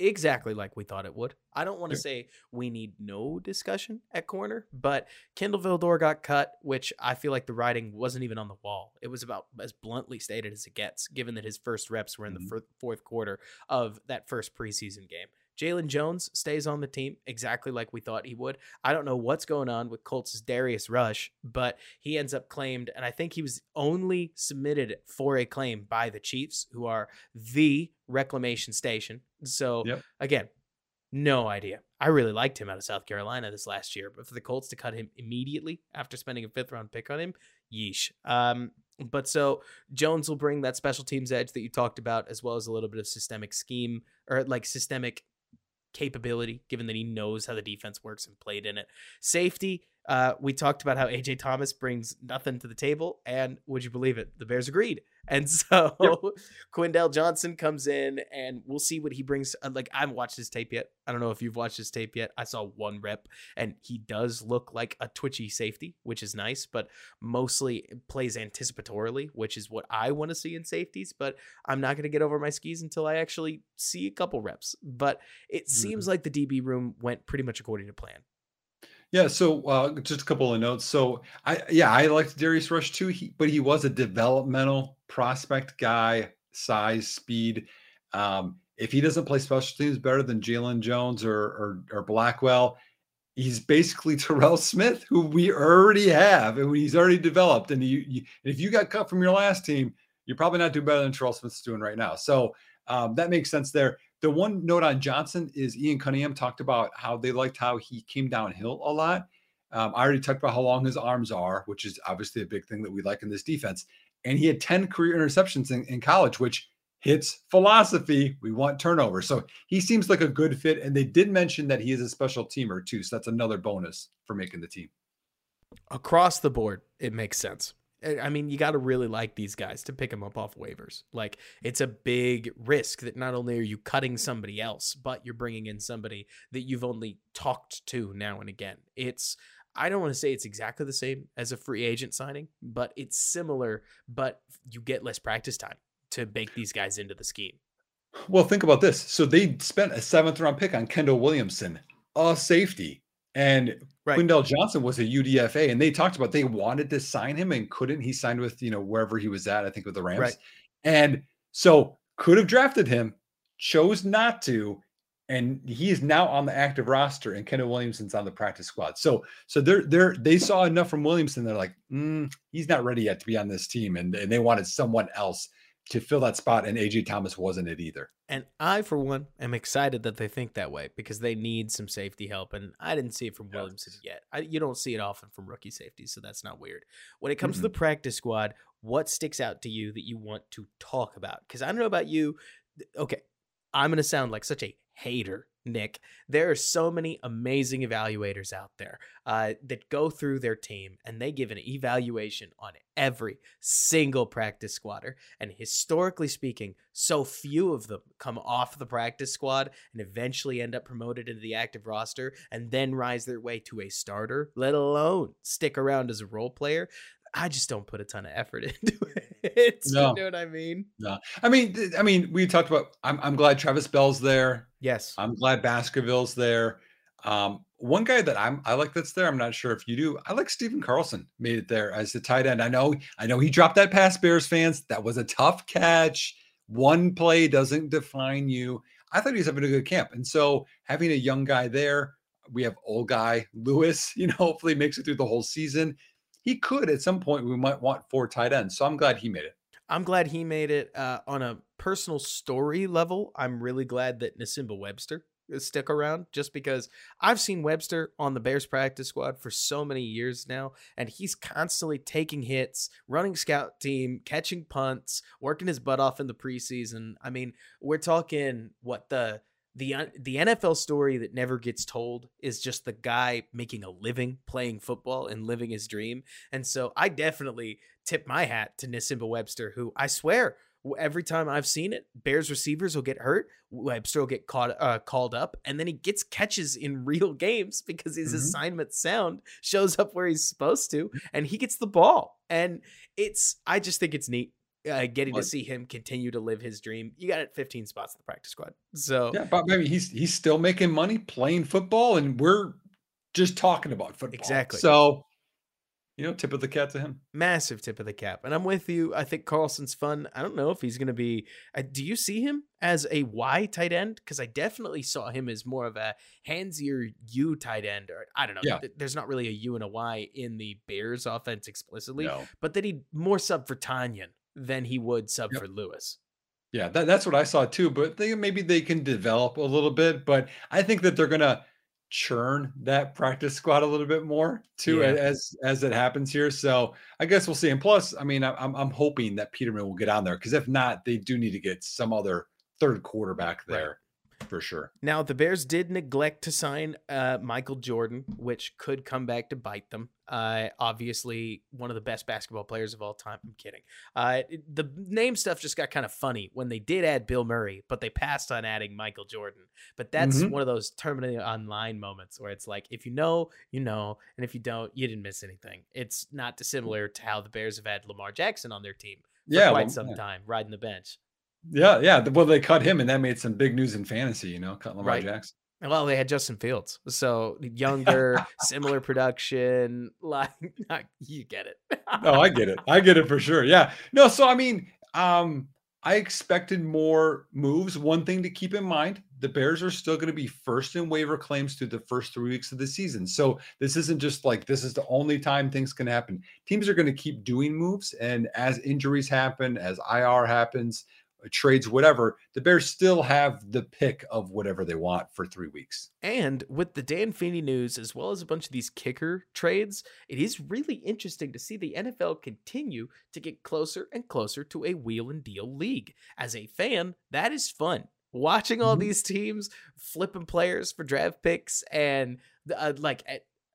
exactly like we thought it would. I don't want to say we need no discussion at corner, but Kindall Vildor got cut, which I feel like the writing wasn't even on the wall. It was about as bluntly stated as it gets, given that his first reps were in the mm-hmm. fourth quarter of that first preseason game. Jaylon Jones stays on the team exactly like we thought he would. I don't know what's going on with Colts' Darius Rush, but he ends up claimed, and I think he was only submitted for a claim by the Chiefs, who are the reclamation station. So yep. again, no idea. I really liked him out of South Carolina this last year, but for the Colts to cut him immediately after spending a fifth round pick on him, yeesh. Um, but so Jones will bring that special teams edge that you talked about, as well as a little bit of systemic scheme or like systemic capability, given that he knows how the defense works and played in it. Safety, uh, we talked about how AJ Thomas brings nothing to the table, and would you believe it? The Bears agreed. And so yep. Quindell Johnson comes in, and we'll see what he brings. Uh, like I haven't watched his tape yet. I don't know if you've watched his tape yet. I saw one rep, and he does look like a twitchy safety, which is nice, but mostly plays anticipatorily, which is what I want to see in safeties. But I'm not going to get over my skis until I actually see a couple reps. But it mm-hmm. seems like the DB room went pretty much according to plan. Yeah, so uh, just a couple of notes. So I yeah, I liked Darius Rush too, he, but he was a developmental prospect guy, size, speed. Um, if he doesn't play special teams better than Jaylon Jones or, or, or Blackwell, he's basically Terrell Smith, who we already have and he's already developed. And you, you if you got cut from your last team, you're probably not doing better than Terrell Smith's doing right now. So um, that makes sense there. The one note on Johnson is Ian Cunningham talked about how they liked how he came downhill a lot. Um, I already talked about how long his arms are, which is obviously a big thing that we like in this defense. And he had 10 career interceptions in, in college, which hits philosophy. We want turnover. So he seems like a good fit. And they did mention that he is a special teamer too. So that's another bonus for making the team. Across the board, it makes sense. Eh, I mean, you got to really like these guys to pick them up off waivers. Like, it's a big risk that not only are you cutting somebody else, but you're bringing in somebody that you've only talked to now and again. It's, I don't want to say it's exactly the same as a free agent signing, but it's similar, but you get less practice time to bake these guys into the scheme. Well, think about this. So they spent a seventh round pick on Kendall Williamson, a safety. And right. Quindell Johnson was a UDFA, and they talked about they wanted to sign him and couldn't. He signed with you know wherever he was at, I think with the Rams, right. and so could have drafted him, chose not to, and he is now on the active roster, and Kendall Williamson's on the practice squad. So so they're they're they saw enough from Williamson. They're like, mm, he's not ready yet to be on this team, and, and they wanted someone else to fill that spot, and AJ Thomas wasn't it either. And I, for one, am excited that they think that way because they need some safety help, and I didn't see it from Williamson yet. I, you don't see it often from rookie safeties, so that's not weird. When it comes mm-hmm. to the practice squad, what sticks out to you that you want to talk about? Because I don't know about you. Okay, I'm going to sound like such a hater Nick, there are so many amazing evaluators out there uh, that go through their team and they give an evaluation on every single practice squatter. And historically speaking, so few of them come off the practice squad and eventually end up promoted into the active roster and then rise their way to a starter, let alone stick around as a role player. I just don't put a ton of effort into it. No. You know what I mean? No. I mean, I mean, we talked about I'm I'm glad Travis Bell's there. Yes. I'm glad Baskerville's there. Um, one guy that I'm I like that's there. I'm not sure if you do. I like Stephen Carlson made it there as the tight end. I know I know he dropped that pass, Bears fans. That was a tough catch. One play doesn't define you. I thought he was having a good camp. And so having a young guy there, we have old guy Lewis, you know, hopefully makes it through the whole season he could at some point we might want four tight ends. So I'm glad he made it. I'm glad he made it uh, on a personal story level. I'm really glad that Nsimba Webster stick around just because I've seen Webster on the Bears practice squad for so many years now, and he's constantly taking hits, running scout team, catching punts, working his butt off in the preseason. I mean, we're talking what the the the NFL story that never gets told is just the guy making a living playing football and living his dream. And so I definitely tip my hat to Nsimba Webster, who I swear every time I've seen it, Bears receivers will get hurt, Webster will get caught uh, called up, and then he gets catches in real games because his mm-hmm. assignment sound shows up where he's supposed to, and he gets the ball. And it's I just think it's neat uh, getting Like- to see him continue to live his dream. You got it 15 spots in the practice squad. So Yeah, but I mean, he's he's still making money playing football, and we're just talking about football. Exactly. So, you know, tip of the cap to him. massive tip of the cap. And I'm with you. I think Carlson's fun. I don't know if he's going to be. Uh, do you see him as a Y tight end? Because I definitely saw him as more of a handsier U tight end. Or I don't know. Yeah. Th- There's not really a U and a Y in the Bears offense explicitly, No. but that he more sub for Tonyan than he would sub Yep. for Lewis. Yeah, that, that's what I saw too. But they, maybe they can develop a little bit. But I think that they're gonna churn that practice squad a little bit more too Yeah. as as it happens here. So I guess we'll see. And plus, I mean, I- I'm I'm hoping that Peterman will get on there because if not, they do need to get some other third quarterback Right. there for sure. Now, the Bears did neglect to sign uh, Michael Jordan, which could come back to bite them. Uh, obviously, one of the best basketball players of all time. I'm kidding. Uh, the name stuff just got kind of funny when they did add Bill Murray, but they passed on adding Michael Jordan. But that's Mhm. one of those terminally online moments where it's like, if you know, you know, and if you don't, you didn't miss anything. It's not dissimilar to how the Bears have had Lamar Jackson on their team for Yeah, quite well, some yeah. time, riding the bench. Yeah, yeah. Well, they cut him, and that made some big news in fantasy. You know, cut Lamar Right. Jackson. Well, they had Justin Fields, so younger, similar production. Like you get it. No, I get it. I get it for sure. Yeah. No, so I mean, um, I expected more moves. One thing to keep in mind: the Bears are still going to be first in waiver claims through the first three weeks of the season. So this isn't just like this is the only time things can happen. Teams are going to keep doing moves, and as injuries happen, as IR happens, trades, whatever, the Bears still have the pick of whatever they want for three weeks. And with the Dan Feeney news, as well as a bunch of these kicker trades, it is really interesting to see the NFL continue to get closer and closer to a wheel and deal league. As a fan, that is fun. Watching all Mhm. these teams flipping players for draft picks and uh, like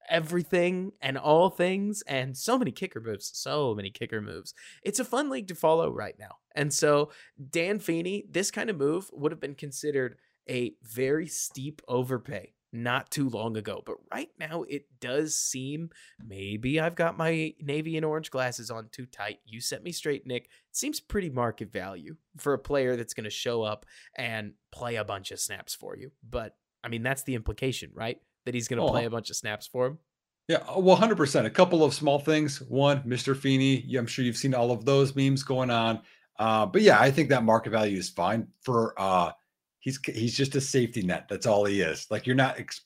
everything and all things and so many kicker moves, so many kicker moves. It's a fun league to follow right now. And so Dan Feeney, this kind of move would have been considered a very steep overpay not too long ago. But right now, it does seem maybe I've got my navy and orange glasses on too tight. You set me straight, Nick. It seems pretty market value for a player that's going to show up and play a bunch of snaps for you. But I mean, that's the implication, right? That he's going to Oh, play a bunch of snaps for him. Yeah, uh, well, hundred percent. A couple of small things. One, Mr. Feeney. yeah, I'm sure you've seen all of those memes going on. Uh, but yeah, I think that market value is fine for. uh He's he's just a safety net. That's all he is. Like you're not ex-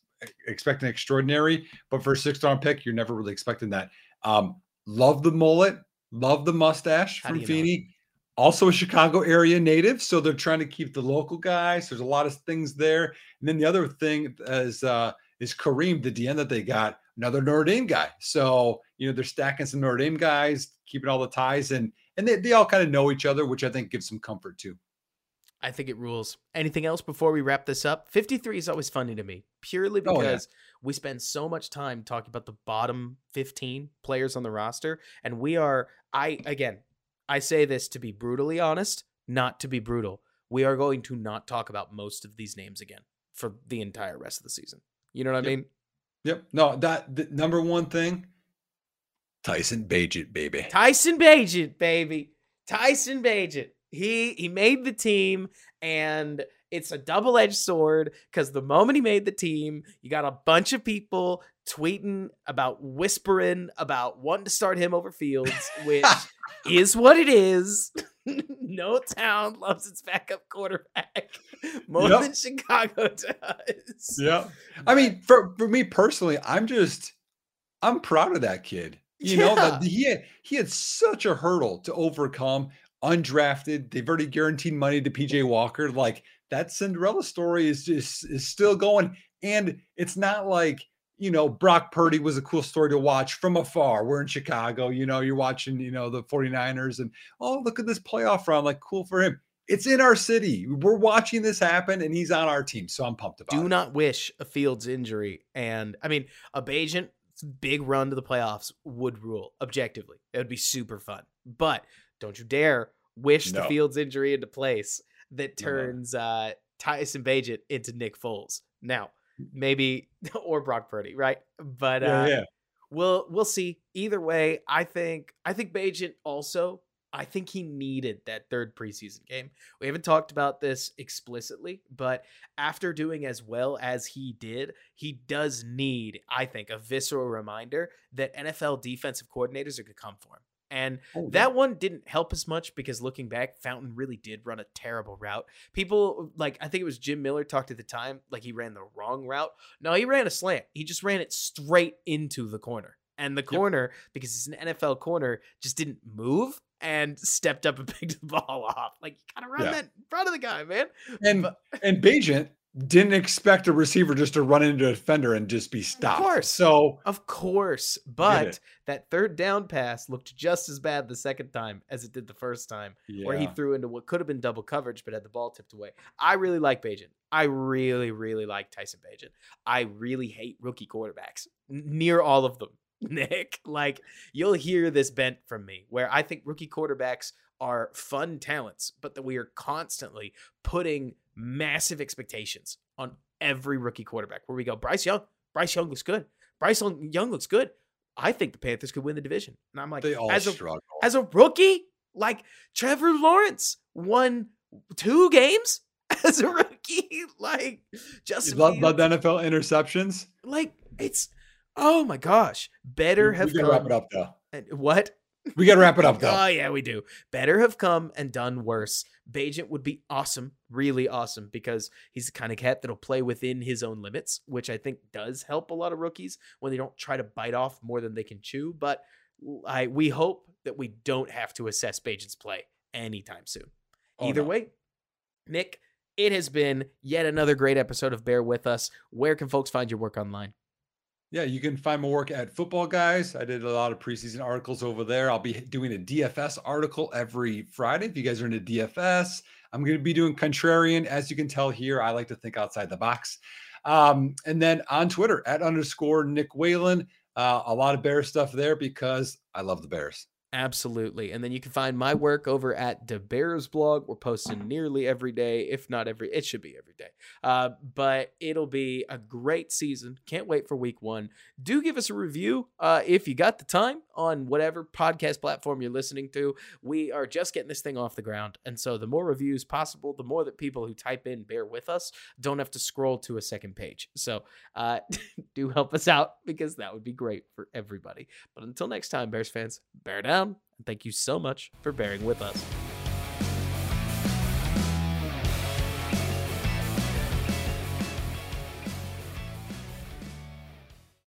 expecting extraordinary, but for a sixth round pick, you're never really expecting that. Um, love the mullet. Love the mustache How from you know? Feeney. Also a Chicago area native, so they're trying to keep the local guys. There's a lot of things there. And then the other thing is uh is Kareem, the DN that they got, another Notre Dame guy. So, you know, they're stacking some Notre Dame guys, keeping all the ties and and they, they all kind of know each other, which I think gives some comfort too. I think it rules. Anything else before we wrap this up? 53 is always funny to me, purely Oh, yeah. because we spend so much time talking about the bottom 15 players on the roster. And we are, I, again, I say this to be brutally honest, not to be brutal. We are going to not talk about most of these names again for the entire rest of the season. You know what I mean? Yep. No, that the number one thing, Tyson Bagent, baby. Tyson Bagent, baby. Tyson Bagent. He he made the team and it's a double-edged sword because the moment he made the team, you got a bunch of people tweeting about whispering about wanting to start him over Fields, which is what it is. no town loves its backup quarterback more Yep. than Chicago does. yeah. I mean, for, for me personally, I'm just I'm proud of that kid. You know, that he had he had such a hurdle to overcome, undrafted. They've already guaranteed money to PJ Walker. Like that Cinderella story is just is still going. And it's not like, you know, Brock Purdy was a cool story to watch from afar. We're in Chicago, you know, you're watching, you know, the 49ers and oh, look at this playoff run. Like, cool for him. It's in our city. We're watching this happen and he's on our team. So I'm pumped about do it. not wish a Fields injury. And I mean, a Bagent big run to the playoffs would rule objectively. It would be super fun. But don't you dare wish the Fields injury into place that No, no. turns uh, Tyson Bagent into Nick Foles. Now, maybe or Brock Purdy, right? But yeah, uh, yeah. we'll we'll see. Either way, I think I think Bagent also I think he needed that third preseason game. We haven't talked about this explicitly, but after doing as well as he did, he does need, I think, a visceral reminder that NFL defensive coordinators are going to come for him. And Oh, that one didn't help as much because looking back, Fountain really did run a terrible route. People like I think it was Jim Miller talked at the time like he ran the wrong route. No, he ran a slant. He just ran it straight into the corner. And the corner, because it's an NFL corner, just didn't move and stepped up and picked the ball off. Like you gotta run Yeah. that in front of the guy, man. And But- and Bagent didn't expect a receiver just to run into a defender and just be stopped. Of course. So Of course. But that third down pass looked just as bad the second time as it did the first time. where he threw into what could have been double coverage, but had the ball tipped away. I really like Bagent. I really, really like Tyson Bagent. I really hate rookie quarterbacks. Near all of them, Nick. Like you'll hear this bent from me, where I think rookie quarterbacks are fun talents, but that we are constantly putting massive expectations on every rookie quarterback. Where we go, Bryce Young, Bryce Young looks good. Bryce Young looks good. I think the Panthers could win the division. And I'm like, they all as a struggle. as a rookie, like Trevor Lawrence won two games as a rookie. Like You love, love the NFL interceptions. like it's oh my gosh, better we, have we gotta wrap it up though. and- what? We gotta wrap it up though. Oh yeah, we do. Better have come and done worse. Bagent would be awesome, really awesome, because he's the kind of cat that'll play within his own limits, which I think does help a lot of rookies when they don't try to bite off more than they can chew. But I we hope that we don't have to assess Bagent's play anytime soon. Oh, Either no. way, Nick, it has been yet another great episode of Bear With Us. Where can folks find your work online? Yeah, you can find my work at Football Guys. I did a lot of preseason articles over there. I'll be doing a DFS article every Friday. If you guys are into DFS, I'm going to be doing Contrarian. As you can tell here, I like to think outside the box. Um, and then on Twitter at underscore Nick Whalen, uh, a lot of Bear stuff there because I love the Bears. Absolutely. And then you can find my work over at the Bears blog. We're posting nearly every day, if not every, it should be every day. Uh, but it'll be a great season. Can't wait for week one. Do give us a review uh, if you got the time on whatever podcast platform you're listening to. We are just getting this thing off the ground. And so the more reviews possible, the more that people who type in bear with us don't have to scroll to a second page. So uh, do help us out because that would be great for everybody. But until next time, Bears fans, bear down. And thank you so much for bearing with us.